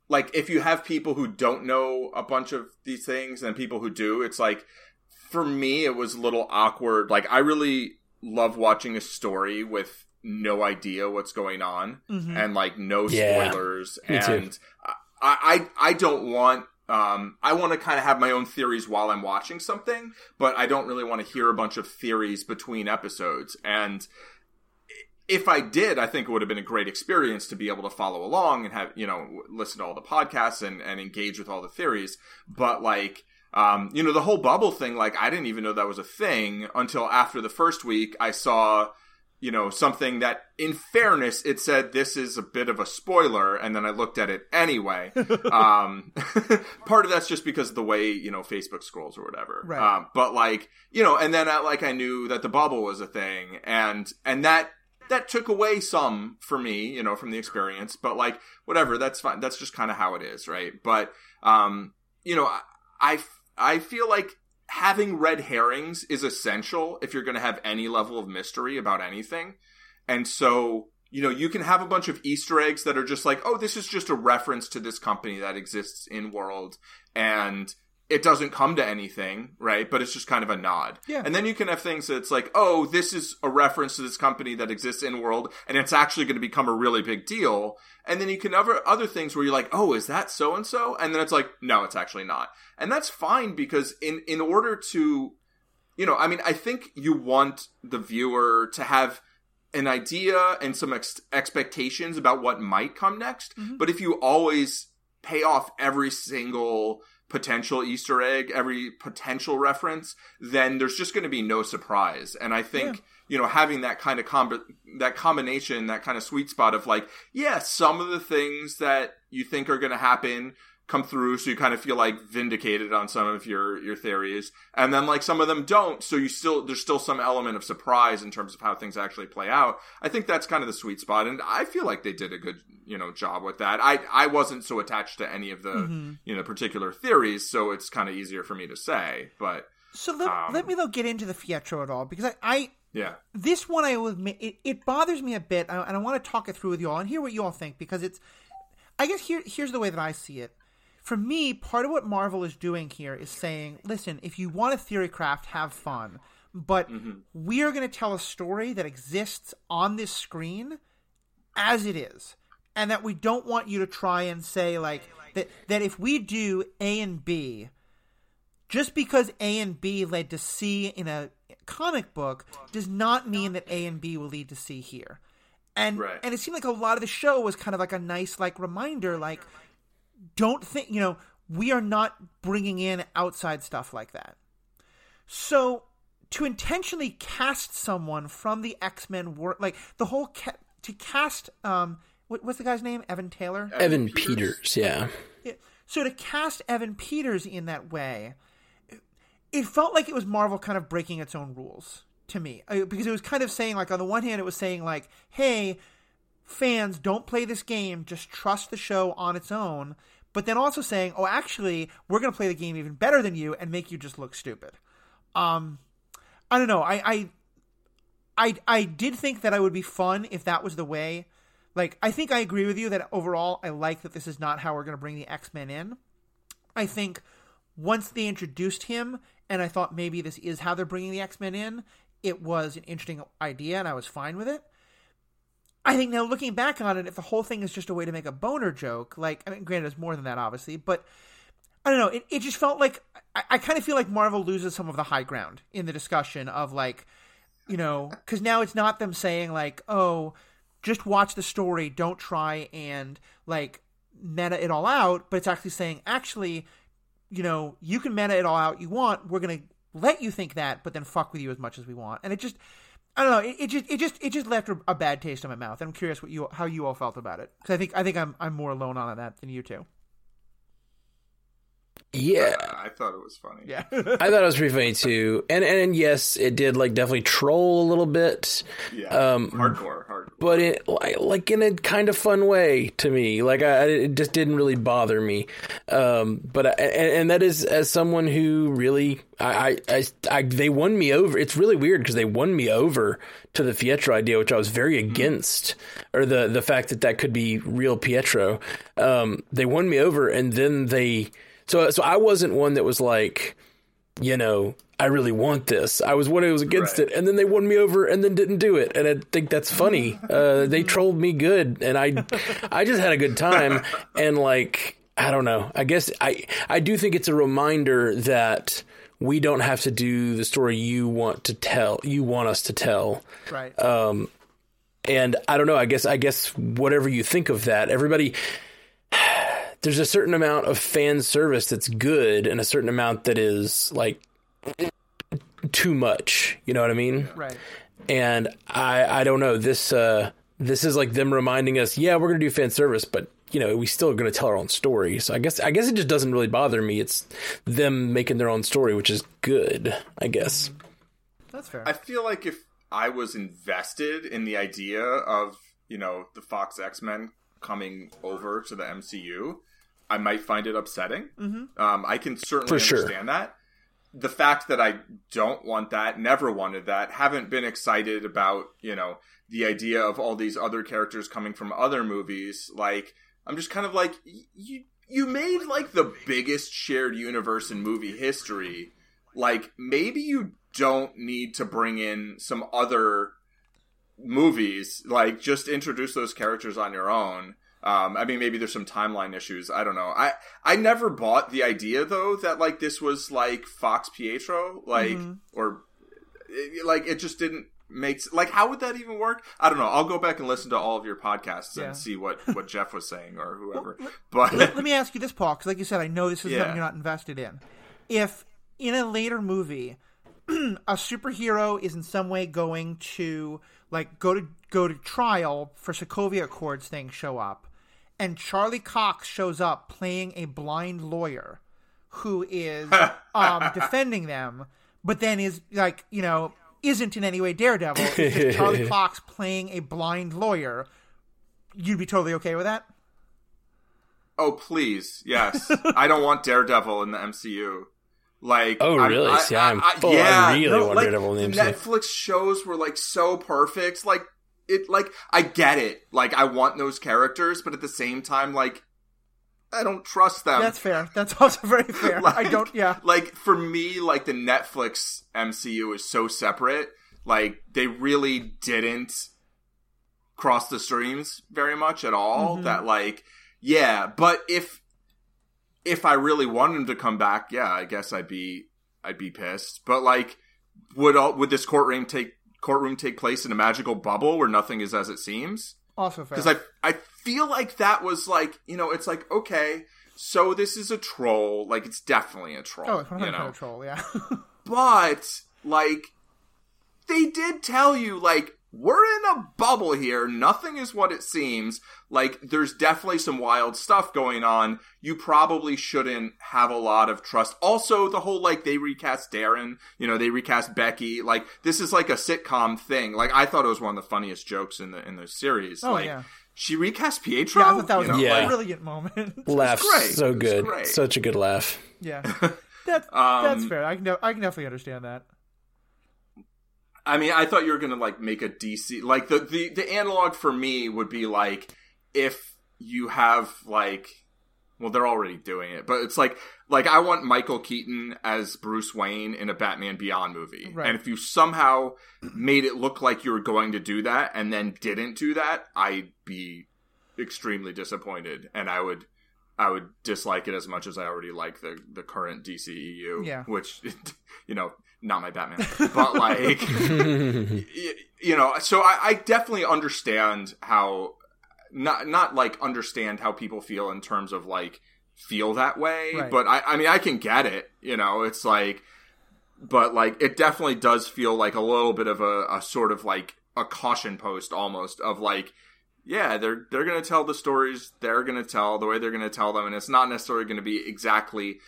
like if you have people who don't know a bunch of these things and people who do, it's like for me it was a little awkward. Like I really love watching a story with no idea what's going on mm-hmm. and like no spoilers yeah, and I, I I don't want um, I want to kind of have my own theories while I'm watching something, but I don't really want to hear a bunch of theories between episodes. And if I did, I think it would have been a great experience to be able to follow along and have, you know, listen to all the podcasts and, and engage with all the theories. But like, um, you know, the whole bubble thing, like, I didn't even know that was a thing until after the first week I saw you know, something that, in fairness, it said this is a bit of a spoiler, and then I looked at it anyway. *laughs* um, *laughs* part of that's just because of the way you know Facebook scrolls or whatever. Right. Um, but like, you know, and then I, like I knew that the bubble was a thing, and and that that took away some for me, you know, from the experience. But like, whatever, that's fine. That's just kind of how it is, right? But um, you know, I I, I feel like having red herrings is essential if you're going to have any level of mystery about anything. And so, you know, you can have a bunch of Easter eggs that are just like, oh, this is just a reference to this company that exists in world. And it doesn't come to anything, right? But it's just kind of a nod. Yeah. And then you can have things that's like, oh, this is a reference to this company that exists in world, and it's actually going to become a really big deal. And then you can have other things where you're like, oh, is that so and so? And then it's like, no, it's actually not. And that's fine because in in order to, you know, I mean, I think you want the viewer to have an idea and some ex- expectations about what might come next. Mm-hmm. But if you always pay off every single potential Easter egg, every potential reference, then there's just going to be no surprise. And I think, yeah. you know, having that kind of comb- that combination, that kind of sweet spot of like, yeah, some of the things that you think are going to happen come through so you kind of feel like vindicated on some of your your theories. And then like some of them don't so you still there's still some element of surprise in terms of how things actually play out. I think that's kind of the sweet spot and i feel like they did a good you know job with that. I i wasn't so attached to any of the mm-hmm. you know particular theories so it's kind of easier for me to say but so let, um, let me though get into the Fietro at all because I, I yeah. this one I will admit it, it bothers me a bit and I want to talk it through with you all and hear what you all think because it's I guess here here's the way that I see it for me, part of what Marvel is doing here is saying, listen, if you want a theory craft, have fun. But mm-hmm. we are going to tell a story that exists on this screen as it is. And that we don't want you to try and say, like, that, that if we do A and B, just because A and B led to C in a comic book does not mean that A and B will lead to C here. And right. and it seemed like a lot of the show was kind of like a nice like reminder like don't think, you know, we are not bringing in outside stuff like that. So to intentionally cast someone from the X Men work, like the whole ca- to cast, um, what, what's the guy's name? Evan Taylor. Evan, Peters. Peters yeah. yeah. So to cast Evan Peters in that way, it felt like it was Marvel kind of breaking its own rules to me because it was kind of saying like on the one hand it was saying like, hey, fans don't play this game, just trust the show on its own but then also saying, "Oh, actually, we're going to play the game even better than you and make you just look stupid." Um, I don't know. I, I, I, I did think that I would be fun if that was the way. Like, I think I agree with you that overall, I like that this is not how we're going to bring the X Men in. I think once they introduced him, and I thought maybe this is how they're bringing the X Men in, it was an interesting idea, and I was fine with it. I think now looking back on it, if the whole thing is just a way to make a boner joke, like I mean, granted, it's more than that, obviously, but I don't know. It, it just felt like I, I kind of feel like Marvel loses some of the high ground in the discussion of like, you know, because now it's not them saying like, oh, just watch the story, don't try and like meta it all out, but it's actually saying actually, you know, you can meta it all out you want. We're gonna let you think that, but then fuck with you as much as we want, and it just I don't know. It, it, just it just it just left a, bad taste in my mouth. I'm curious what you how you all felt about it because I think I think I'm I'm more alone on that than you two. Yeah, I thought it was funny. Yeah, *laughs* *laughs* I thought it was pretty funny too. And and yes, it did like definitely troll a little bit. Yeah, um, hardcore, hardcore. But it like, like in a kind of fun way to me. Like I, it just didn't really bother me. Um, but I, and, and that is as someone who really I, I, I, they won me over. It's really weird because they won me over to the Pietro idea, which I was very mm-hmm. against, or the the fact that that could be real Pietro. Um, they won me over, and then they so so I wasn't one that was like, you know, I really want this. I was one who was against right. it, and then they won me over, and then didn't do it. And I think that's funny. *laughs* Uh, they trolled me good, and I, I just had a good time. And like, I don't know. I guess I, I do think it's a reminder that we don't have to do the story you want to tell. You want us to tell, right? Um, and I don't know. I guess I guess whatever you think of that, everybody there's a certain amount of fan service that's good and a certain amount that is like too much. You know what I mean? Right. And I I don't know this uh this is like them reminding us, yeah, we're gonna do fan service, but you know we still are gonna tell our own story. So I guess I guess it just doesn't really bother me. It's them making their own story, which is good. I guess. That's fair. I feel like if I was invested in the idea of you know the Fox X Men coming over to the MCU, I might find it upsetting. Mm-hmm. Um, I can certainly For understand sure. that. The fact that I don't want that, never wanted that, haven't been excited about, you know, the idea of all these other characters coming from other movies. Like, I'm just kind of like, you, you made like the biggest shared universe in movie history. Like, maybe you don't need to bring in some other movies. Like, just introduce those characters on your own um, I mean, maybe there's some timeline issues. I don't know. I I never bought the idea though that like this was like Fox Pietro, like mm-hmm. or like it just didn't make like how would that even work? I don't know. I'll go back and listen to all of your podcasts yeah. and see what what *laughs* Jeff was saying or whoever. Well, but let, let, me ask you this, Paul, because like you said, I know this is yeah. something you're not invested in. If in a later movie *clears throat* a superhero is in some way going to like go to go to trial for Sokovia Accords things show up and Charlie Cox shows up playing a blind lawyer who is *laughs* um, defending them, but then is like you know isn't in any way Daredevil. It's just *laughs* Charlie Cox playing a blind lawyer. You'd be totally okay with that. Oh please, yes. I don't want Daredevil in the MCU. Like, oh really? I, See, I- I'm I- full yeah, on really no, want like, Daredevil in the MCU. Netflix shows were like so perfect. Like it, like I get it. Like I want those characters, but at the same time, like I don't trust them. That's fair. That's *laughs* also very *laughs* fair. like, I don't. Yeah. like for me, like the Netflix MCU is so separate. Like they really didn't cross the streams very much at all. Mhm. That like, yeah. But if if I really wanted him to come back, yeah, I guess I'd be I'd be pissed. But like, would all would this courtroom take courtroom take place in a magical bubble where nothing is as it seems? Also fair. because I I feel like that was like you know it's like okay so this is a troll like it's definitely a troll oh, it's you know a troll. Yeah. *laughs* but like they did tell you like we're in a bubble here nothing is what it seems like there's definitely some wild stuff going on you probably shouldn't have a lot of trust also the whole like they recast darrin you know they recast becky like this is like a sitcom thing like i thought it was one of the funniest jokes in the in the series Oh, like yeah. she recast pietro yeah. I thought that was You know, a Yeah. like- brilliant moment. Laughs great. so good, great. such a good laugh. yeah. *laughs* That's Um, that's fair. I can I can definitely understand that. I mean, I thought you were gonna like make a DC like the the the analog for me would be like if you have like well they're already doing it but it's like like I want Michael Keaton as Bruce Wayne in a Batman Beyond movie Right. and if you somehow made it look like you were going to do that and then didn't do that I'd be extremely disappointed and I would I would dislike it as much as I already like the the current DCEU Yeah. which *laughs* you know not my Batman but like *laughs* y- you know so I, I definitely understand how not not like understand how people feel in terms of like feel that way Right. but I, I mean i can get it you know it's like but like it definitely does feel like a little bit of a, a sort of like a caution post almost of like yeah they're they're gonna tell the stories they're gonna tell the way they're gonna tell them and it's not necessarily gonna be exactly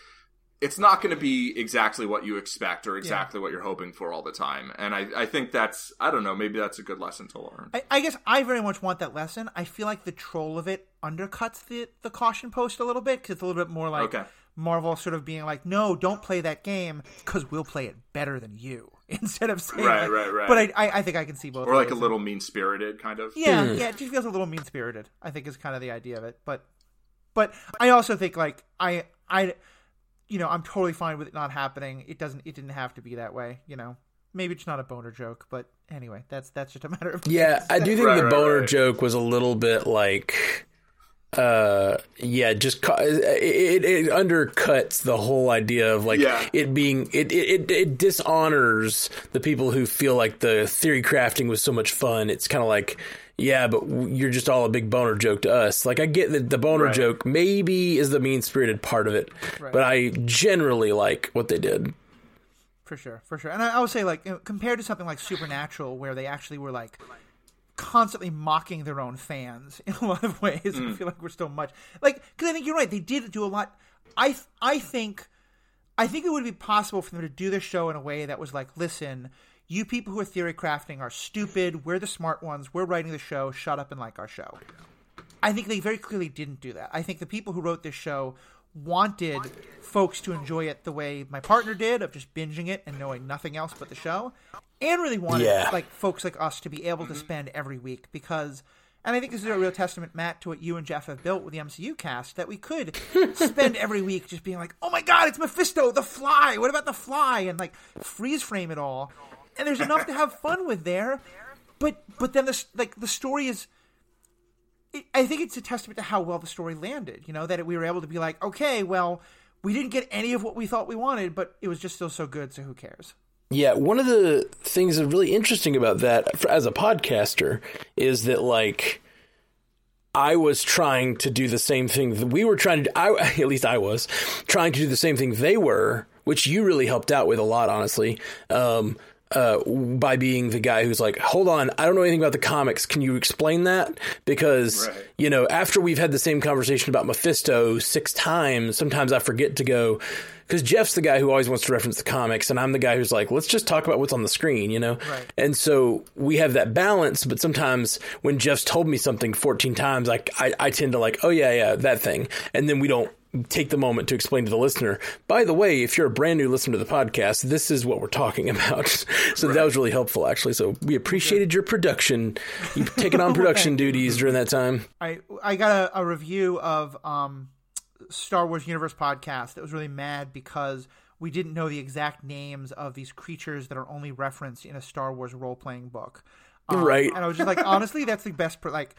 it's not going to be exactly what you expect or exactly what you're hoping for all the time. And I, I think that's, I don't know, maybe that's a good lesson to learn. I, I guess I very much want that lesson. I feel like the troll of it undercuts the the caution post a little bit because it's a little bit more like Okay. Marvel sort of being like, "No, don't play that game because we'll play it better than you." *laughs* Instead of saying, Right, like- right, right. But I, I, I think I can see both. or like a little mean spirited kind of. Yeah, hmm. yeah, it just feels a little mean spirited. I think is kind of the idea of it. But, but I also think like I, I, you know, I'm totally fine with it not happening. It doesn't. It didn't have to be that way. You know, maybe it's not a boner joke, but anyway, that's that's just a *laughs* matter of Yeah, *laughs* I do think Right, the boner right. joke was a little bit like, uh, yeah, just ca- it, it undercuts the whole idea of like Yeah. it being it, it it dishonors the people who feel like the theory crafting was so much fun. It's kind of like. Yeah, but you're just all a big boner joke to us. Like I get that the boner Right. joke maybe is the mean spirited part of it, Right. but I generally like what they did. For sure, for sure. And I, I would say, like, you know, compared to something like Supernatural, where they actually were like constantly mocking their own fans *laughs* in a lot of ways, I mm. feel like we're still much like because I think you're right. They did do a lot. I I think I think it would be possible for them to do the show in a way that was like, listen, you people who are theory crafting are stupid. We're the smart ones. We're writing the show. Shut up and like our show. I think they very clearly didn't do that. I think the people who wrote this show wanted folks to enjoy it the way my partner did, of just binging it and knowing nothing else but the show, and really wanted Yeah. like folks like us to be able to spend every week because. And I think this is a real testament, Matt, to what you and Jeff have built with the MCU cast, that we could *laughs* spend every week just being like, "Oh my God, it's Mephisto, the Fly! What about the Fly?" and like freeze frame it all. And there's enough to have fun with there, but but then the like the story is I think it's a testament to how well the story landed. You know that we were able to be like, okay, well, we didn't get any of what we thought we wanted, but it was just still so good. So who cares? Yeah, one of the things that's really interesting about that as a podcaster is that like I was trying to do the same thing that we were trying to I *laughs* at least I was trying to do the same thing they were, which you really helped out with a lot honestly. Um uh, by being the guy who's like, hold on, I don't know anything about the comics. Can you explain that? Because, Right. you know, after we've had the same conversation about Mephisto six times, sometimes I forget to go, because Jeff's the guy who always wants to reference the comics, and I'm the guy who's like, let's just talk about what's on the screen, you know? Right. And so we have that balance, but sometimes when Jeff's told me something 14 times, I, I, I tend to like, oh, yeah, yeah, that thing. And then we don't take the moment to explain to the listener, by the way, if you're a brand new listener to the podcast, this is what we're talking about. *laughs* so that was really helpful, actually. So we appreciated your production. You've taken on *laughs* production duties during that time. I I got a, a review of um, Star Wars Universe podcast that was really mad because we didn't know the exact names of these creatures that are only referenced in a Star Wars role playing book. Um, Right. And I was just like, honestly, that's the best. Like,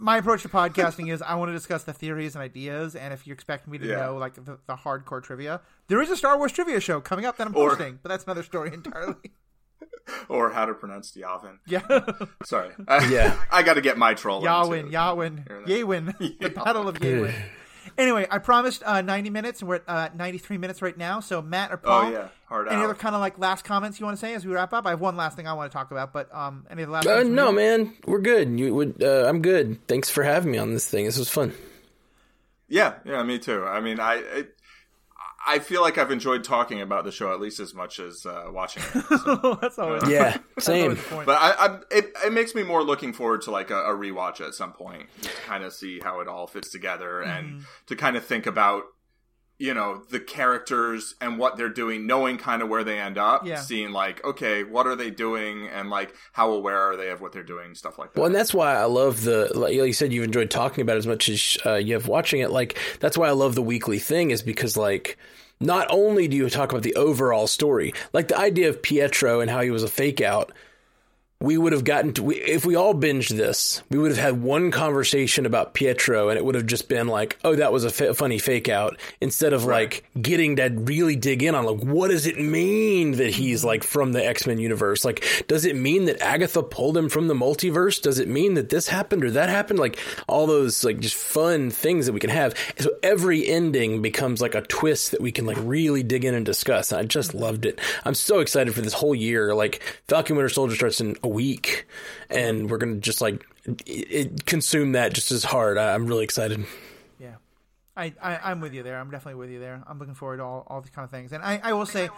my approach to podcasting is I want to discuss the theories and ideas, and if you expect me to Yeah. know like the, the hardcore trivia, there is a Star Wars trivia show coming up that I'm Or- hosting, but that's another story entirely. *laughs* or how to pronounce Yavin. yeah, Sorry. *laughs* Yeah. *laughs* I got to get my troll. in, Yawin, too. Yawin, Hear that? Yawin, the Battle of Yawin. Anyway, I promised uh, 90 minutes, and we're at uh, 93 minutes right now. So, Matt or Paul, Oh yeah, hard any out. other kind of like last comments you want to say as we wrap up? I have one last thing I want to talk about, but um, any of the last? Uh, no, you? man, we're good. You would, uh, I'm good. Thanks for having me on this thing. This was fun. Yeah, yeah, me too. I mean, I it, I feel like I've enjoyed talking about the show at least as much as uh, watching it. So. *laughs* that's always Yeah, *laughs* that's same. always point. but I, I it, it makes me more looking forward to like a, a rewatch at some point, just to kind of see how it all fits together and to kind of think about you know the characters and what they're doing, knowing kind of where they end up, Yeah. seeing like okay, what are they doing, and like how aware are they of what they're doing, stuff like that. Well, and that's why I love the like you said you've enjoyed talking about it as much as uh, you have watching it. Like that's why I love the weekly thing is because like not only do you talk about the overall story, like the idea of Pietro and how he was a fake out. We would have gotten to we, if we all binged this. We would have had one conversation about Pietro, and it would have just been like, "Oh, that was a fa- funny fake out," instead of like getting to really dig in on like what does it mean that he's like from the X Men universe? Like, does it mean that Agatha pulled him from the multiverse? Does it mean that this happened or that happened? Like all those like just fun things that we can have. So every ending becomes like a twist that we can like really dig in and discuss. And I just loved it. I'm so excited for this whole year. Like Falcon Winter Soldier starts in a week, and we're gonna just like it, consume that just as hard. I, I'm really excited. Yeah, I, I I'm with you there. I'm definitely with you there. I'm looking forward to all, all these kind of things. And I, I will say, I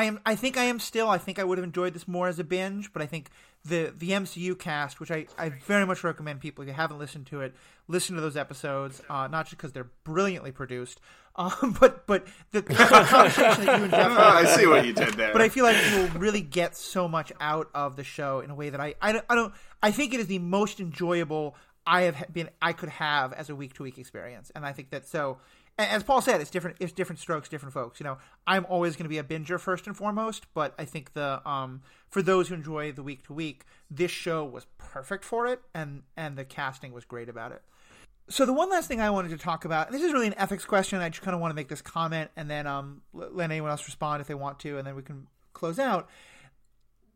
am I think I am still. I think I would have enjoyed this more as a binge, but I think the the MCU cast, which I, I very much recommend people if you haven't listened to it, listen to those episodes. Uh, not just because they're brilliantly produced, *laughs* um, but but the, the *laughs* conversation that you and Jeff Oh, I see what you did there. but I feel like you will really get so much out of the show in a way that I, I, don't, I don't I think it is the most enjoyable I have been I could have as a week to week experience, and I think that so. As Paul said, it's different. It's different strokes, different folks. You know, I'm always going to be a binger first and foremost, but I think the um for those who enjoy the week to week, this show was perfect for it, and and the casting was great about it. So the one last thing I wanted to talk about, and this is really an ethics question. I just kind of want to make this comment and then um, let anyone else respond if they want to, and then we can close out.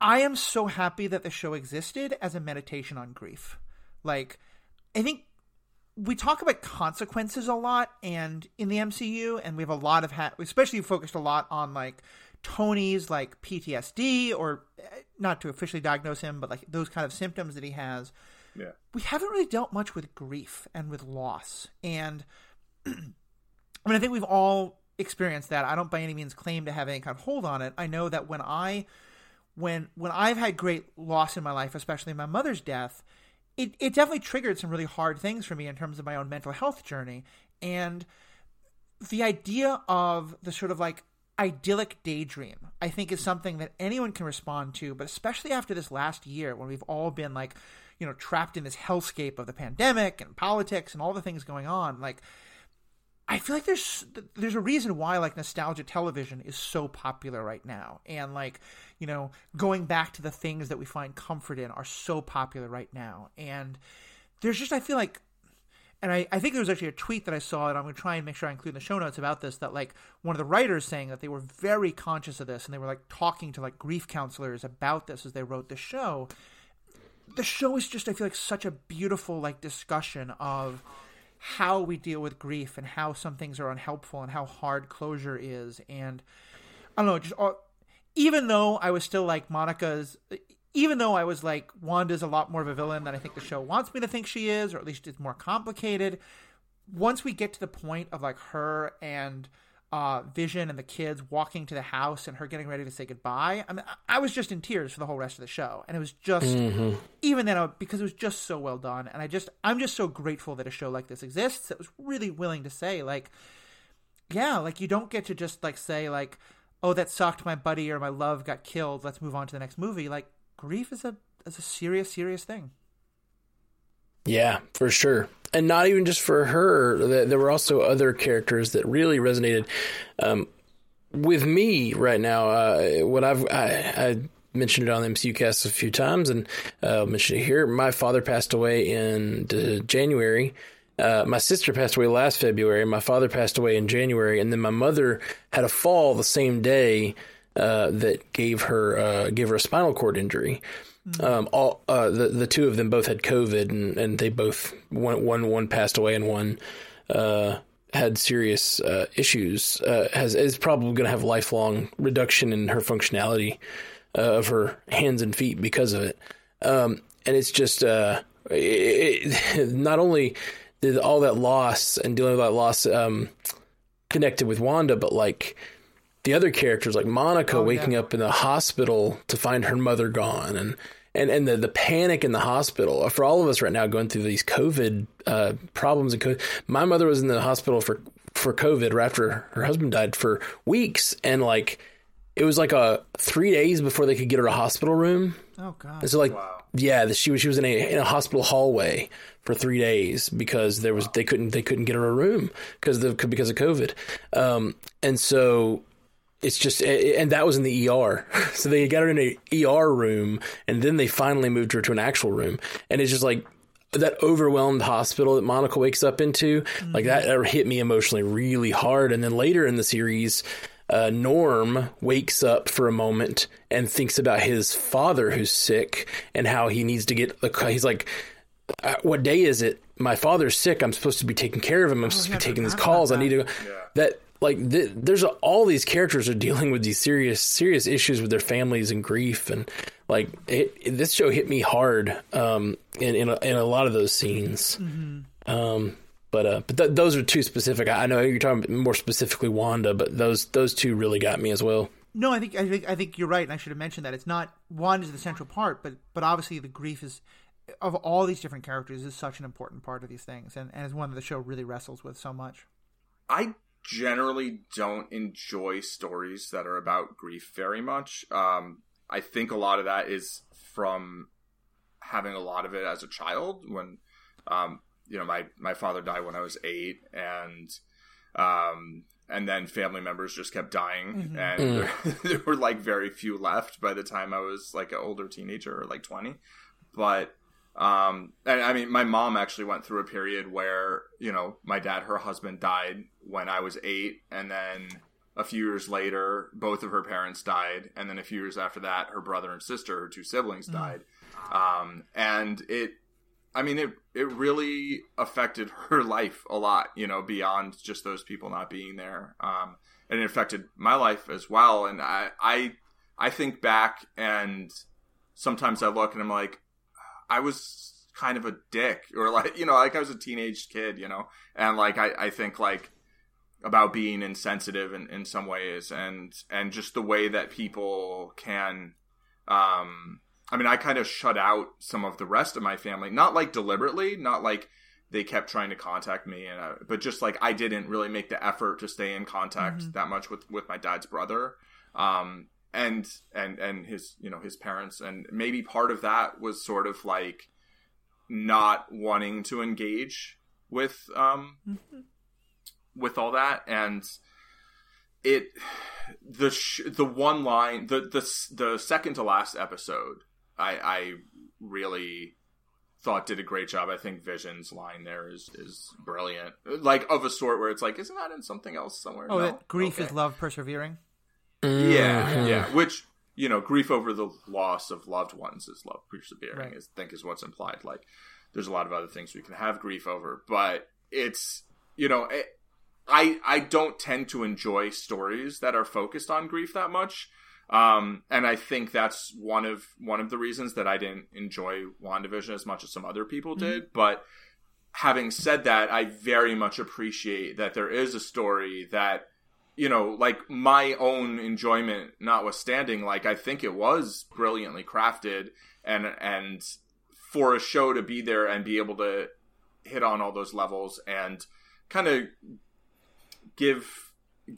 I am so happy that the show existed as a meditation on grief. Like, I think we talk about consequences a lot, and in the MCU, and we have a lot of ha- especially focused a lot on like Tony's like PTSD, or eh, not to officially diagnose him, but like those kind of symptoms that he has yeah. we haven't really dealt much with grief and with loss. And *clears throat* I mean, I think we've all experienced that. I don't by any means claim to have any kind of hold on it. I know that when I when when I've had great loss in my life, especially my mother's death, it, it definitely triggered some really hard things for me in terms of my own mental health journey. And the idea of the sort of like idyllic daydream, I think, is something that anyone can respond to, but especially after this last year when we've all been like, you know, trapped in this hellscape of the pandemic and politics and all the things going on, like I feel like there's there's a reason why like nostalgia television is so popular right now, and like you know going back to the things that we find comfort in are so popular right now, and there's just I feel like, and I, I think there was actually a tweet that I saw, and I'm going to try and make sure I include in the show notes about this. That like one of the writers saying that they were very conscious of this, and they were like talking to like grief counselors about this as they wrote the show. The show is just I feel like such a beautiful like discussion of how we deal with grief and how some things are unhelpful and how hard closure is and I don't know just all, even though I was still like Monica's, even though I was like Wanda's a lot more of a villain than I think the show wants me to think she is, or at least it's more complicated. Once we get to the point of like her and uh, Vision and the kids walking to the house and her getting ready to say goodbye. I mean, I was just in tears for the whole rest of the show, and it was just mm-hmm. even then because it was just so well done. And I just I'm just so grateful that a show like this exists that was really willing to say like, yeah, like you don't get to just like say like, oh that sucked, my buddy or my love got killed. Let's move on to the next movie. Like grief is a is a serious serious thing. Yeah, for sure. And not even just for her. There were also other characters that really resonated um, with me right now. Uh, what I've I, I, mentioned it on the MCU cast a few times, and uh, I'll mention it here. My father passed away in January. Uh, my sister passed away last February. My father passed away in January, and then my mother had a fall the same day uh, that gave her uh, gave her a spinal cord injury. Um, all uh, the the two of them both had COVID, and, and they both one one one passed away, and one uh, had serious uh, issues. Uh, has is probably going to have lifelong reduction in her functionality uh, of her hands and feet because of it. Um, and it's just uh, it, it, *laughs* not only did all that loss and dealing with that loss um, connected with Wanda, but like the other characters like Monica oh, waking yeah. up in the hospital to find her mother gone and and and the the panic in the hospital for all of us right now going through these COVID uh, problems and COVID. My mother was in the hospital for for COVID right after her husband died for weeks, and like it was like a three days before they could get her a hospital room. Oh god! And so like wow. yeah, she was she was in a in a hospital hallway for three days because there was wow. they couldn't they couldn't get her a room because of because of COVID, um, and so it's just and that was in the ER. *laughs* So they got her in an ER room and then they finally moved her to an actual room. And it's just like that overwhelmed hospital that Monica wakes up into, mm-hmm. like that, that hit me emotionally really hard. And then later in the series, uh, Norm wakes up for a moment and thinks about his father who's sick and how he needs to get the. He's like, uh, "What day is it? My father's sick. I'm supposed to be taking care of him. I'm oh, supposed to be taking these calls. I need to." Yeah. That like th- there's a, all these characters are dealing with these serious serious issues with their families and grief and like it, it, this show hit me hard um, in in a, in a lot of those scenes. Mm-hmm. Um, but uh, but th- those are two specific. I know you're talking more specifically Wanda, but those those two really got me as well. No, I think I think I think you're right, and I should have mentioned that it's not Wanda's the central part, but but obviously the grief is of all these different characters is such an important part of these things, and and is one that the show really wrestles with so much. I generally don't enjoy stories that are about grief very much. Um, I think a lot of that is from having a lot of it as a child when, um, you know, my, my father died when I was eight and, um, and then family members just kept dying mm-hmm. and mm. there, *laughs* there were like very few left by the time I was like an older teenager or like 20. But, um, and I mean, my mom actually went through a period where, you know, my dad, her husband died when I was eight, and then a few years later, both of her parents died, and then a few years after that, her brother and sister, her two siblings, mm. died. Um, and it, I mean, it it really affected *laughs* her life a lot, you know, beyond just those people not being there. Um, and it affected my life as well. And I, I, I think back, and sometimes I look and I'm like, I was kind of a dick, or like, you know, like I was a teenage kid, you know, and like I, I think like about being insensitive in, in some ways and and just the way that people can um I mean I kind of shut out some of the rest of my family not like deliberately not like they kept trying to contact me and uh, but just like I didn't really make the effort to stay in contact mm-hmm. that much with with my dad's brother um and and and his you know his parents and maybe part of that was sort of like not wanting to engage with um mm-hmm with all that and it the sh- the one line the the the second to last episode I I really thought did a great job. I think Vision's line there is is brilliant. Like of a sort where it's like, isn't that in something else somewhere? Oh, no? grief okay. is love persevering. Yeah, mm-hmm. yeah. Which you know, grief over the loss of loved ones is love persevering. Right. I think is what's implied. Like, there's a lot of other things we can have grief over, but it's you know, it, I I don't tend to enjoy stories that are focused on grief that much. Um, and I think that's one of one of the reasons that I didn't enjoy WandaVision as much as some other people mm-hmm. did. But having said that, I very much appreciate that there is a story that you know, like my own enjoyment notwithstanding, like I think it was brilliantly crafted and and for a show to be there and be able to hit on all those levels and kind of give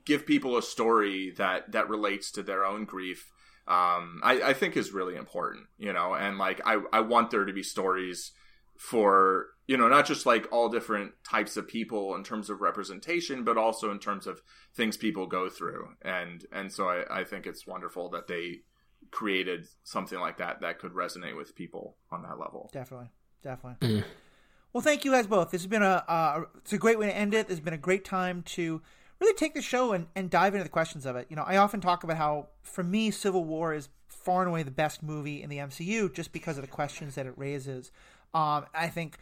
give people a story that that relates to their own grief um, I, I think is really important you know and like I, I want there to be stories for you know not just like all different types of people in terms of representation but also in terms of things people go through. And and so I, I think it's wonderful that they created something like that that could resonate with people on that level. Definitely. Definitely. Mm. well thank you guys both. This has been a uh, it's a great way to end it. It's been a great time to really take the show and, and dive into the questions of it. You know i often talk about how for me civil war is far and away the best movie in the mcu just because of the questions that it raises um, i think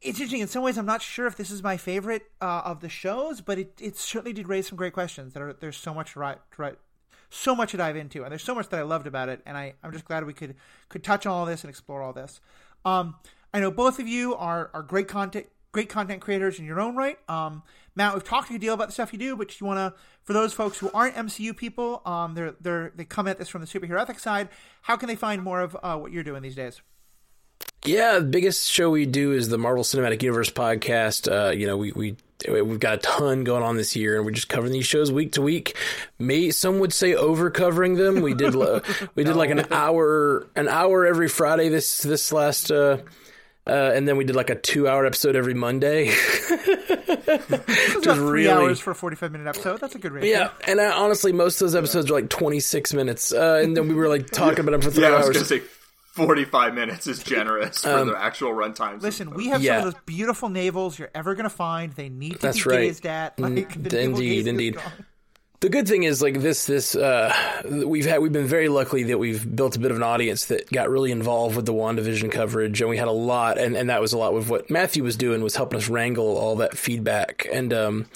it's interesting in some ways. I'm not sure if this is my favorite uh, of the shows, but it, it certainly did raise some great questions. That are, there's so much to write, so much to dive into, and there's so much that I loved about it. And I, I'm just glad we could could touch on all this and explore all this. Um, I know both of you are are great content great content creators in your own right. Um, Matt, we've talked a good deal about the stuff you do, but you want to, for those folks who aren't MCU people, um, they're they're they come at this from the superhero ethics side. How can they find more of uh, what you're doing these days? Yeah, the biggest show we do is the Marvel Cinematic Universe podcast. Uh, you know, we, we we've got a ton going on this year, and we're just covering these shows week to week. May some would say over covering them. We did *laughs* we did no. like an hour an hour every Friday this this last. Uh, uh, and then we did like a two-hour episode every Monday. *laughs* just three really, hours for a forty-five minute episode. That's a good ratio. Yeah, and I, honestly, most of those episodes are like twenty-six minutes, uh, and then we were like talking about them for three yeah, hours. I was gonna say 45 minutes is generous for um, the actual run runtime. Listen, we have yeah. some of those beautiful navels you're ever going to find. They need to That's be right. gazed at. Like, indeed, indeed. The good thing is like this this uh, we've had we've been very lucky that we've built a bit of an audience that got really involved with the WandaVision coverage and we had a lot and, and that was a lot with what Matthew was doing was helping us wrangle all that feedback and um,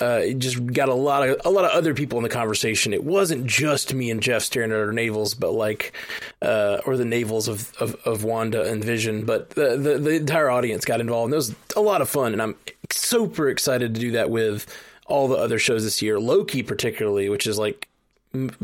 uh, it just got a lot of a lot of other people in the conversation. It wasn't just me and Jeff staring at our navels, but like, uh, or the navels of, of, of Wanda and Vision. But the, the, the entire audience got involved, and it was a lot of fun. And I'm super excited to do that with all the other shows this year. Loki, particularly, which is like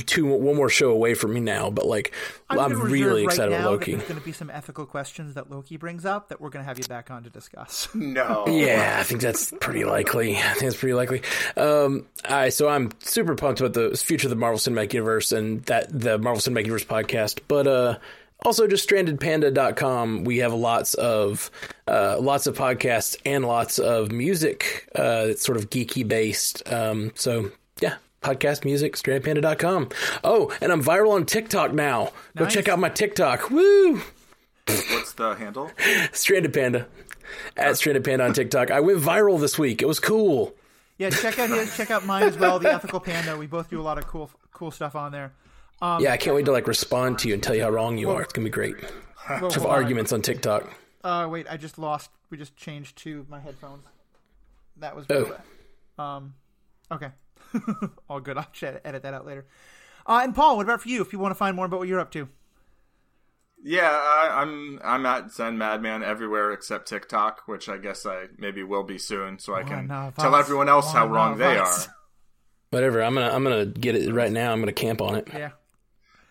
two one more show away from me now, but like I'm, I'm really excited right about Loki. There's going to be some ethical questions that Loki brings up that we're going to have you back on to discuss. *laughs* No, yeah, I think that's pretty likely. I think it's pretty likely. Um, I so I'm super pumped about the future of the Marvel Cinematic Universe and that the Marvel Cinematic Universe podcast, but uh. Also, just strandedpanda.com. We have lots of uh, lots of podcasts and lots of music uh, that's sort of geeky based. Um, so yeah, podcast music, strandedpanda.com. Oh, and I'm viral on TikTok now. Nice. Go check out my TikTok. Woo! What's the handle? *laughs* Stranded Panda. At Stranded Panda on TikTok. I went viral this week. It was cool. Yeah, check out his, check out mine as well, the Ethical Panda. We both do a lot of cool cool stuff on there. Um, yeah, I can't wait to like respond to you and tell you how wrong you well, are. It's gonna be great. Well, have arguments on TikTok. Uh, wait, I just lost. We just changed to my headphones. That was. Oh. Um. Okay. *laughs* All good. I'll edit that out later. Uh, and Paul, what about for you? If you want to find more about what you're up to. Yeah, I, am I'm, I'm at Zen Madman everywhere except TikTok, which I guess I maybe will be soon, so I can tell everyone else how wrong they are. *laughs* Whatever. I'm gonna I'm gonna get it right now. I'm gonna camp on it. Yeah.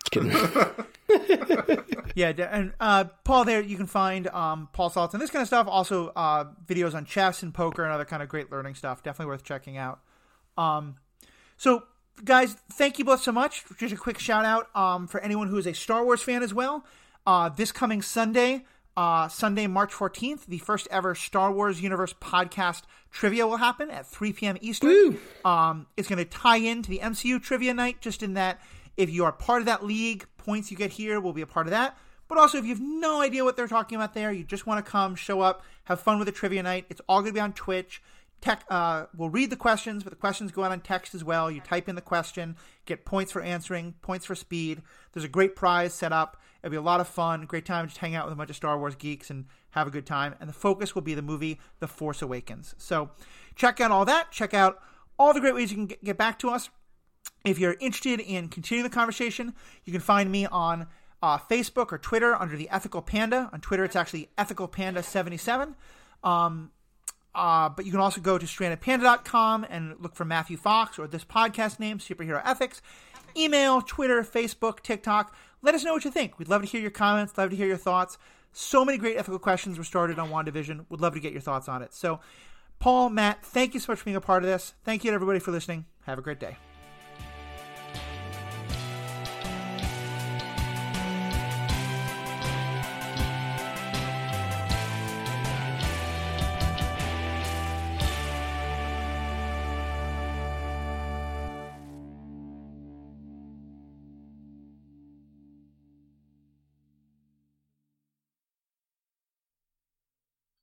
Just kidding. *laughs* yeah, and uh, Paul, there you can find um, Paul Saltz and this kind of stuff. Also, uh, videos on chess and poker and other kind of great learning stuff. Definitely worth checking out. Um, so, guys, thank you both so much. Just a quick shout out um, for anyone who is a Star Wars fan as well. Uh, this coming Sunday, uh, Sunday, March 14th, the first ever Star Wars Universe podcast trivia will happen at 3 p.m. Eastern. Um, it's going to tie into the MCU trivia night, just in that if you are part of that league, points you get here will be a part of that. But also, if you have no idea what they're talking about there, you just want to come, show up, have fun with the trivia night. It's all going to be on Twitch. Tech, uh, we'll read the questions, but the questions go out on text as well. You type in the question, get points for answering, points for speed. There's a great prize set up. It'll be a lot of fun. Great time to just hang out with a bunch of Star Wars geeks and have a good time. And the focus will be the movie The Force Awakens. So check out all that. Check out all the great ways you can get back to us. If you're interested in continuing the conversation, you can find me on uh, Facebook or Twitter under the Ethical Panda. On Twitter, it's actually Ethical Panda 77. Um, uh, but you can also go to strandedpanda.com and look for Matthew Fox or this podcast name, Superhero Ethics. Email, Twitter, Facebook, TikTok. Let us know what you think. We'd love to hear your comments, love to hear your thoughts. So many great ethical questions were started on WandaVision. Would love to get your thoughts on it. So, Paul, Matt, thank you so much for being a part of this. Thank you to everybody for listening. Have a great day.